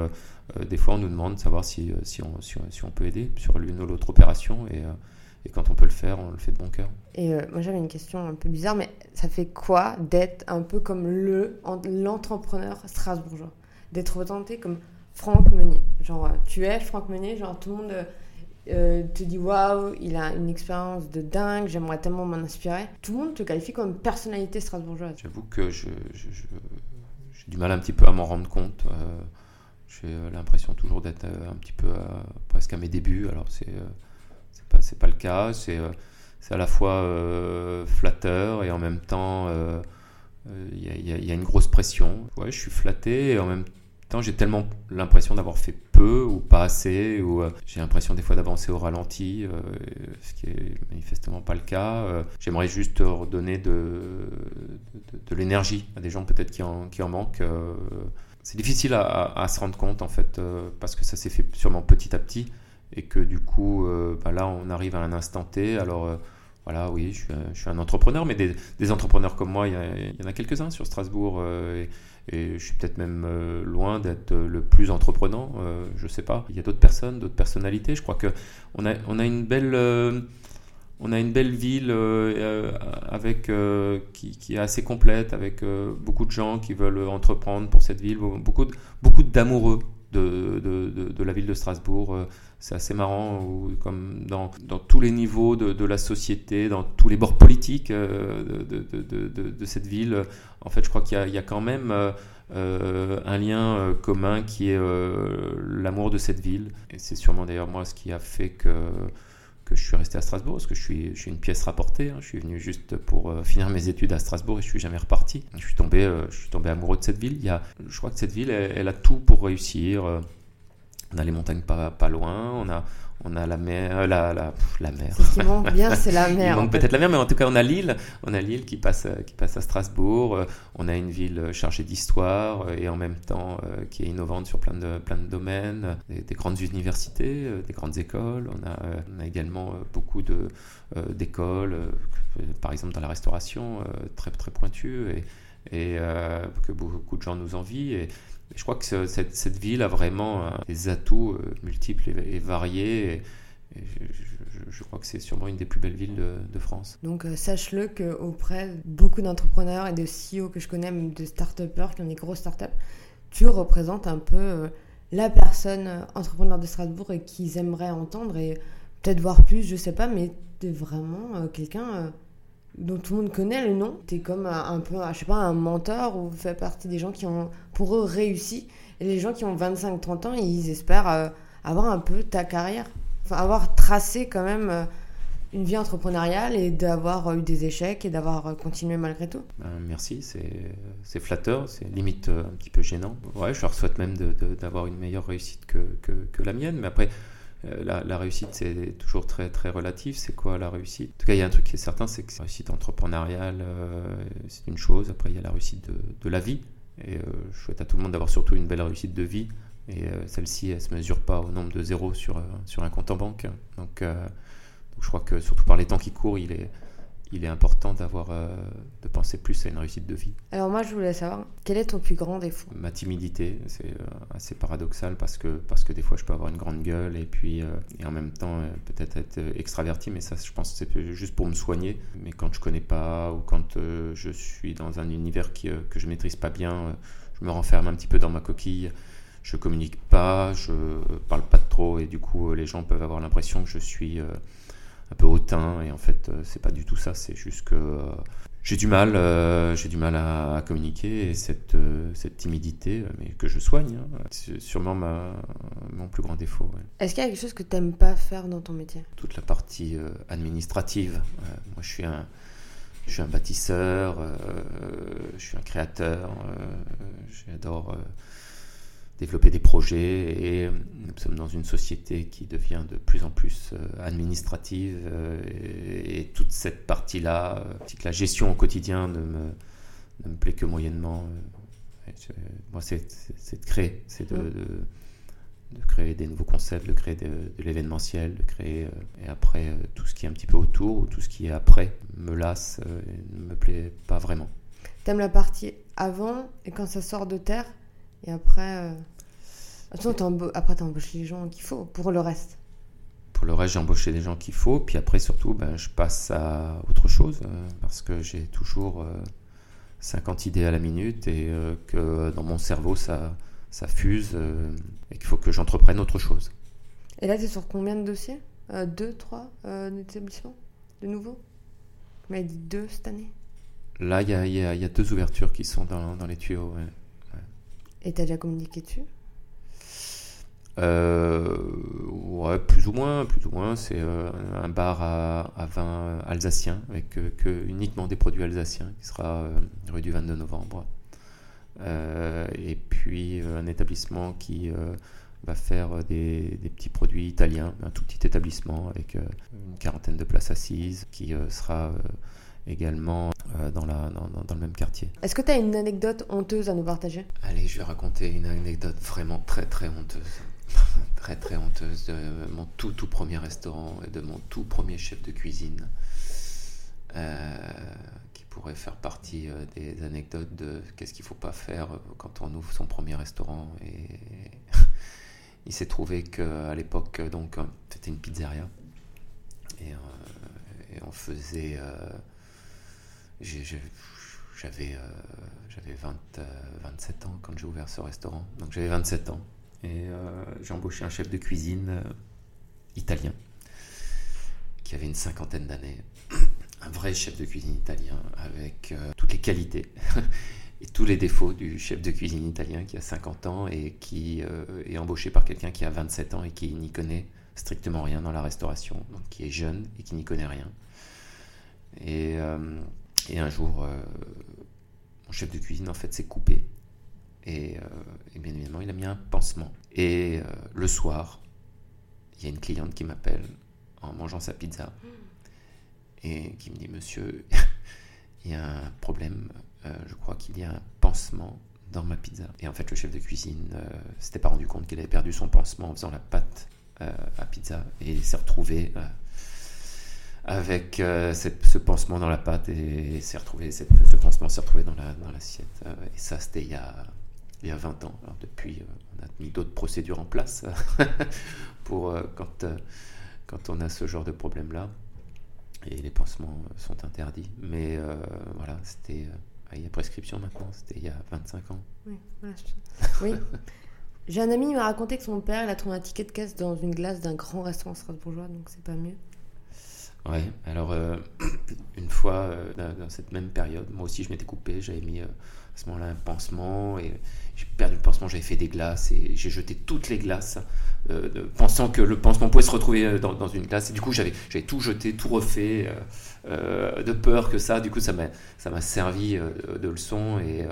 des fois on nous demande de savoir si, si, on, si on peut aider sur l'une ou l'autre opération et et quand on peut le faire, on le fait de bon cœur. Et euh, moi j'avais une question un peu bizarre, mais ça fait quoi d'être un peu comme le l'entrepreneur strasbourgeois? D'être représenté comme Franck Meunier? Genre, euh, tu es Franck Meunier, genre tout le monde euh, te dit waouh, il a une expérience de dingue, j'aimerais tellement m'en inspirer. Tout le monde te qualifie comme personnalité strasbourgeoise. J'avoue que j'ai du mal un petit peu à m'en rendre compte. j'ai l'impression toujours d'être un petit peu presque à mes débuts. Alors c'est c'est pas, pas le cas. C'est euh, à la fois euh, flatteur et en même temps euh, Il y, a une grosse pression. Je suis flatté et en même temps, j'ai tellement l'impression d'avoir fait peu ou pas assez, ou j'ai l'impression des fois d'avancer au ralenti, ce qui est manifestement pas le cas. J'aimerais juste redonner de, l'énergie à des gens peut-être qui en, manquent c'est difficile à, se rendre compte en fait euh, parce que ça s'est fait sûrement petit à petit et que du coup euh, bah là on arrive à un instant T. Alors euh, voilà oui je suis, un, entrepreneur mais des, entrepreneurs comme moi il y, en a quelques-uns sur Strasbourg et, je suis peut-être même loin d'être le plus entreprenant je sais pas. Il y a d'autres personnes d'autres personnalités. Je crois que on a, on a une belle on a une belle ville euh, euh, avec, euh, qui, est assez complète, avec beaucoup de gens qui veulent entreprendre pour cette ville, beaucoup d'amoureux de, de, la ville de Strasbourg. C'est assez marrant, comme dans, dans, tous les niveaux de, la société, dans tous les bords politiques de, cette ville, en fait, je crois qu'il y, y, a quand même un lien commun qui est l'amour de cette ville. Et c'est sûrement d'ailleurs moi ce qui a fait que je suis resté à Strasbourg, parce que je suis, une pièce rapportée. Hein. Je suis venu juste pour euh, finir mes études à Strasbourg et je suis jamais reparti. Je suis tombé, euh, je suis tombé amoureux de cette ville. Il y a, je crois que cette ville, elle, a tout pour réussir. Euh. On a les montagnes pas, pas loin, on a, on a la mer, euh, la, la, la mer. Ce qui manque bien, c'est la mer. Il manque peut-être la mer, mais en tout cas, on a l'île. On a l'île qui passe, qui passe à Strasbourg. Euh, on a une ville chargée d'histoire euh, et en même temps qui est innovante sur plein de, plein de domaines. Des, grandes universités, des grandes écoles. On a, on a également beaucoup de, d'écoles, par exemple dans la restauration, très, très pointues et, et que beaucoup de gens nous envient. Et, je crois que cette, ville a vraiment euh, des atouts euh, multiples et, variés. Je, crois que c'est sûrement une des plus belles villes de, France. Donc euh, sache-le qu'auprès de beaucoup d'entrepreneurs et de CEO que je connais, même de start-upers qui ont des grosses start-up, tu représentes un peu la personne entrepreneur de Strasbourg et qu'ils aimeraient entendre et peut-être voir plus, je sais pas, mais tu es vraiment quelqu'un dont tout le monde connaît le nom. Tu es comme un, peu, je sais pas, un mentor ou fais partie des gens qui ont, pour eux, réussi. Et les gens qui ont 25-30 ans, ils espèrent euh, avoir un peu ta carrière. Enfin, avoir tracé quand même euh, une vie entrepreneuriale et d'avoir eu des échecs et d'avoir euh, continué malgré tout. Merci, c'est flatteur, c'est limite un petit peu gênant. Ouais, je leur souhaite même d'avoir une meilleure réussite que, que la mienne. Mais après, euh, la, réussite, c'est toujours très, très relatif. C'est quoi la réussite? En tout cas, il y a un truc qui est certain, c'est que la réussite entrepreneuriale, euh, c'est une chose. Après, il y a la réussite de, la vie. Et euh, je souhaite à tout le monde d'avoir surtout une belle réussite de vie. Et celle-ci, elle ne se mesure pas au nombre de zéros sur, sur un compte en banque. Donc, donc, je crois que surtout par les temps qui courent, il est, il est important d'avoir euh, de penser plus à une réussite de vie. Alors moi, je voulais savoir, quel est ton plus grand défaut? Ma timidité, c'est euh, assez paradoxal parce que, parce que des fois, je peux avoir une grande gueule et puis euh, et en même temps peut-être être extraverti, mais ça, je pense que c'est juste pour me soigner. Mais quand je connais pas ou quand je suis dans un univers qui, que je maîtrise pas bien, je me renferme un petit peu dans ma coquille. Je communique pas, je parle pas trop et du coup, les gens peuvent avoir l'impression que je suis un peu hautain et en fait euh, c'est pas du tout ça c'est juste que euh, j'ai du mal euh, j'ai du mal à, communiquer et cette, cette timidité mais que je soigne hein, c'est sûrement ma, mon plus grand défaut est-ce qu'il y a quelque chose que tu n'aimes pas faire dans ton métier? Toute la partie administrative moi je suis un je suis un bâtisseur je suis un créateur j'adore développer des projets et nous sommes dans une société qui devient de plus en plus euh, administrative euh, et, toute cette partie-là, euh, la gestion au quotidien ne me, ne me plaît que moyennement. Moi, c'est de créer, c'est de, de, créer des nouveaux concepts, de créer de, l'événementiel, de créer et après tout ce qui est un petit peu autour ou tout ce qui est après me lasse et ne me plaît pas vraiment. T'aimes la partie avant et quand ça sort de terre et après, euh... après tu embauches les gens qu'il faut pour le reste. Pour le reste, j'ai embauché les gens qu'il faut. Puis après, surtout, ben, je passe à autre chose euh, parce que j'ai toujours 50 euh, idées à la minute et euh, que dans mon cerveau, ça, ça fuse et qu'il faut que j'entreprenne autre chose. Et là, tu es sur combien de dossiers? Deux, trois établissements? De nouveau Tu m'avais dit deux cette année? Là, il y a, y, y a, deux ouvertures qui sont dans, dans les tuyaux. Et t'as déjà communiqué dessus? Ouais, plus ou moins, plus ou moins. C'est un bar à, vin alsacien avec que uniquement des produits alsaciens qui sera rue du 22 novembre. et puis un établissement qui va faire des, petits produits italiens, un tout petit établissement avec une quarantaine de places assises qui sera également euh, dans, la, dans, le même quartier. Est-ce que tu as une anecdote honteuse à nous partager? Allez, je vais raconter une anecdote vraiment très très honteuse. très très honteuse de mon tout tout premier restaurant et de mon tout premier chef de cuisine. Euh, qui pourrait faire partie euh, des anecdotes de qu'est-ce qu'il ne faut pas faire quand on ouvre son premier restaurant. Et il s'est trouvé qu'à l'époque, donc, c'était une pizzeria. Et, et on faisait j'avais euh, j'avais 27 euh, ans quand j'ai ouvert ce restaurant. Donc j'avais 27 ans. Et euh, j'ai embauché un chef de cuisine italien qui avait une cinquantaine d'années. Un vrai chef de cuisine italien avec toutes les qualités et tous les défauts du chef de cuisine italien qui a 50 ans et qui est embauché par quelqu'un qui a 27 ans et qui n'y connaît strictement rien dans la restauration, donc qui est jeune et qui n'y connaît rien. Et et un jour, euh, mon chef de cuisine, en fait, s'est coupé. Et, euh, bien évidemment, il a mis un pansement. Et euh, le soir, il y a une cliente qui m'appelle en mangeant sa pizza et qui me dit Monsieur, il y a un problème. je crois qu'il y a un pansement dans ma pizza. Et en fait, le chef de cuisine s'était pas rendu compte qu'il avait perdu son pansement en faisant la pâte à pizza et il s'est retrouvé avec euh, ce pansement dans la pâte et s'est retrouvé, cette, ce pansement s'est retrouvé dans, la, dans l'assiette. Euh, et ça, c'était il y a, il y a 20 ans. Alors depuis, euh, on a mis d'autres procédures en place pour quand, quand on a ce genre de problème-là. Et les pansements sont interdits. Mais voilà, c'était. il y a prescription maintenant, c'était il y a 25 ans. Oui, oui. J'ai un ami qui m'a raconté que son père il a trouvé un ticket de caisse dans une glace d'un grand restaurant strasbourgeois, donc c'est pas mieux. Ouais, alors euh, une fois euh, dans, cette même période, moi aussi je m'étais coupé, j'avais mis euh, à ce moment-là un pansement et j'ai perdu le pansement, j'avais fait des glaces et j'ai jeté toutes les glaces pensant que le pansement pouvait se retrouver dans, une glace et du coup j'avais tout jeté, tout refait de peur que ça, du coup ça m'a servi de leçon et,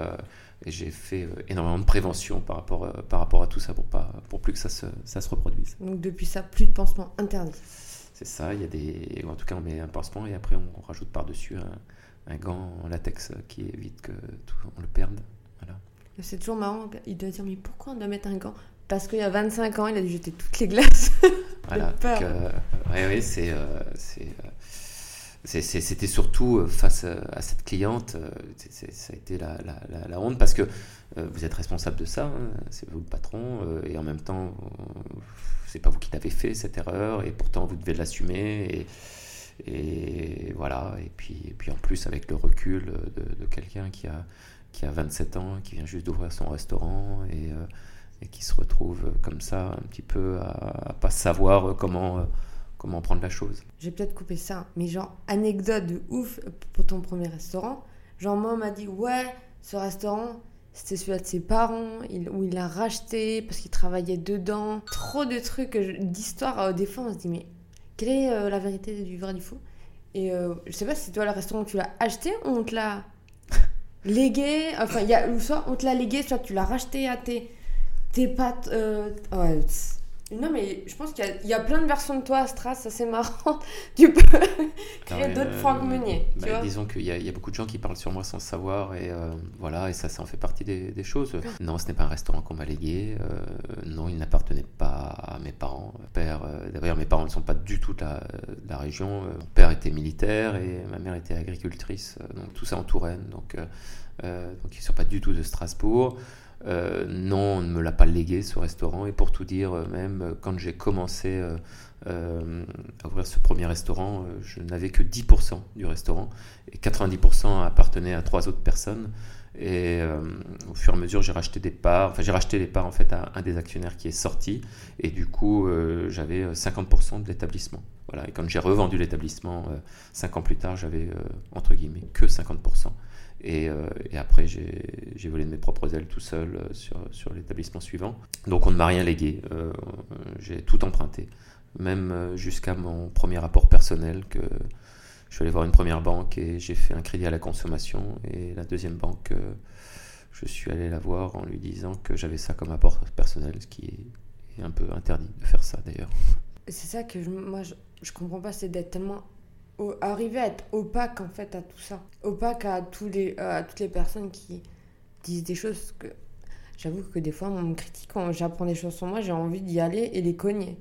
j'ai fait énormément de prévention par rapport, par rapport à tout ça pour, pas, pour plus que ça se, ça se reproduise. Donc depuis ça, plus de pansement interdit c'est ça. Il y a des, en tout cas, on met un pansement et après on rajoute par-dessus un, gant en latex qui évite que tout, on le perde. Voilà. C'est toujours marrant. Il doit dire mais pourquoi on doit mettre un gant? Parce qu'il y a 25 ans, il a dû jeter toutes les glaces. voilà. Euh, oui, c'est, euh, euh, c'est, c'était surtout face à cette cliente, ça a été la, la, honte parce que vous êtes responsable de ça, hein, c'est vous le patron, et en même temps, c'est pas vous qui l'avez fait cette erreur et pourtant vous devez l'assumer et, voilà et puis, en plus avec le recul de, quelqu'un qui a, qui a 27 ans, qui vient juste d'ouvrir son restaurant et, euh, et, qui se retrouve comme ça un petit peu à, pas savoir comment, comment prendre la chose. J'ai peut-être coupé ça, mais genre anecdote de ouf pour ton premier restaurant. Genre moi on m'a dit ouais ce restaurant c'était celui de ses parents, où il a racheté parce qu'il travaillait dedans. Trop de trucs, d'histoires. Euh, des fois, on se dit, mais quelle est euh, la vérité du vrai du faux? Et euh, je sais pas si toi, le restaurant, tu l'as acheté ou on te l'a légué. Enfin, y a, soit on te l'a légué, soit tu l'as racheté à tes, tes pattes. ouais, non, mais je pense qu'il y, a plein de versions de toi à Stras, c'est marrant. tu peux créer d'autres Franck Meunier. Bah, disons qu'il y, a beaucoup de gens qui parlent sur moi sans savoir, et euh, voilà, et ça, ça en fait partie des, choses. Non, ce n'est pas un restaurant qu'on m'a légué. Euh, non, il n'appartenait pas à mes parents. Père, euh, d'ailleurs, mes parents ne sont pas du tout de la, région. Mon père était militaire et ma mère était agricultrice, donc tout ça en Touraine. Donc, donc ils ne sont pas du tout de Strasbourg. Euh, non, on ne me l'a pas légué ce restaurant. Et pour tout dire, euh, même euh, quand j'ai commencé à ouvrir ce premier restaurant, je n'avais que 10% du restaurant et 90% appartenait à trois autres personnes. Et au fur et à mesure, j'ai racheté des parts. Enfin, j'ai racheté les parts en fait à un des actionnaires qui est sorti. Et du coup, j'avais 50% de l'établissement. Voilà. Et quand j'ai revendu l'établissement 5 ans plus tard, j'avais entre guillemets que 50%. Et, après, j'ai volé de mes propres ailes tout seul sur, sur l'établissement suivant. Donc on ne m'a rien légué. j'ai tout emprunté. Même jusqu'à mon premier rapport personnel que je suis allé voir une première banque et j'ai fait un crédit à la consommation. Et la deuxième banque, je suis allé la voir en lui disant que j'avais ça comme apport personnel, ce qui est un peu interdit de faire ça d'ailleurs. C'est ça que moi je, je comprends pas, c'est d'être tellement arriver à être opaque en fait à tout ça, opaque à tous les à toutes les personnes qui disent des choses que j'avoue que des fois on me critique quand j'apprends des choses sur moi, j'ai envie d'y aller et les cogner.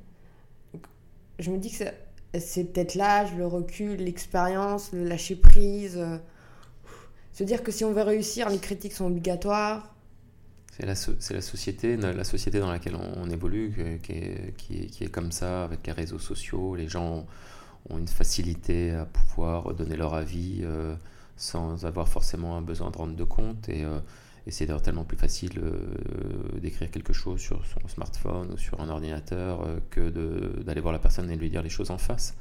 je me dis que c'est peut-être l'âge, le recul, l'expérience, le lâcher prise. Euh, se dire que si on veut réussir, les critiques sont obligatoires. C'est la, la, société, la société dans laquelle on, évolue qui est, qui, qui est, comme ça, avec les réseaux sociaux. Les gens ont une facilité à pouvoir donner leur avis euh, sans avoir forcément un besoin de rendre de compte. Et, euh, c'est d'ailleurs tellement plus facile euh, d'écrire quelque chose sur son smartphone ou sur un ordinateur que d'aller voir la personne et lui dire les choses en face.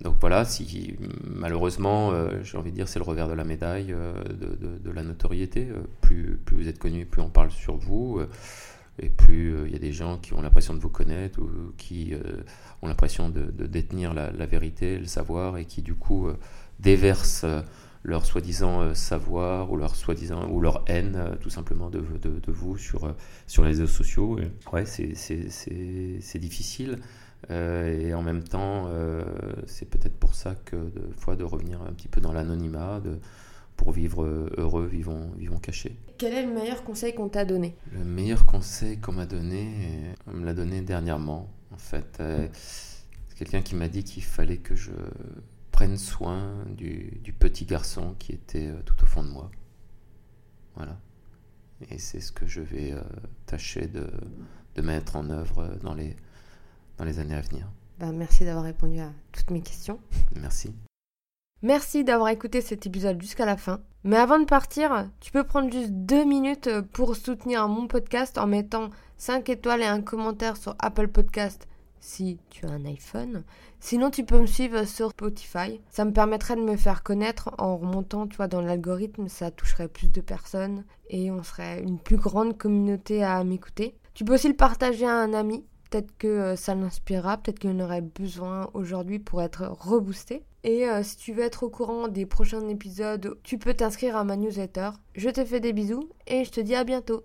Donc voilà, si malheureusement, j'ai envie de dire, c'est le revers de la médaille de, la notoriété. Plus vous êtes connu, plus on parle sur vous, et plus il y a des gens qui ont l'impression de vous connaître ou qui ont l'impression de, détenir la, vérité, le savoir, et qui du coup déversent leur soi-disant savoir ou leur soi-disant ou leur haine tout simplement de, vous sur, sur les réseaux sociaux. Ouais, c'est difficile. Euh, et en même temps, euh, c'est peut-être pour ça que de fois de revenir un petit peu dans l'anonymat, pour vivre heureux, vivons, vivons cachés. Quel est le meilleur conseil qu'on t'a donné? Le meilleur conseil qu'on m'a donné, on me l'a donné dernièrement. En fait, euh, c'est quelqu'un qui m'a dit qu'il fallait que je prenne soin du, du, petit garçon qui était tout au fond de moi. Voilà. Et c'est ce que je vais tâcher de, de mettre en œuvre dans les dans les années à venir. Bah, merci d'avoir répondu à toutes mes questions. Merci. Merci d'avoir écouté cet épisode jusqu'à la fin. Mais avant de partir, tu peux prendre juste deux minutes pour soutenir mon podcast en mettant 5 étoiles et un commentaire sur Apple Podcast si tu as un iPhone. Sinon, tu peux me suivre sur Spotify. Ça me permettrait de me faire connaître en remontant, tu vois, dans l'algorithme. Ça toucherait plus de personnes et on serait une plus grande communauté à m'écouter. Tu peux aussi le partager à un ami Peut-être que euh, ça l'inspirera, peut-être qu'il en aurait besoin aujourd'hui pour être reboosté. Et euh, si tu veux être au courant des prochains épisodes, tu peux t'inscrire à ma newsletter. Je te fais des bisous et je te dis à bientôt.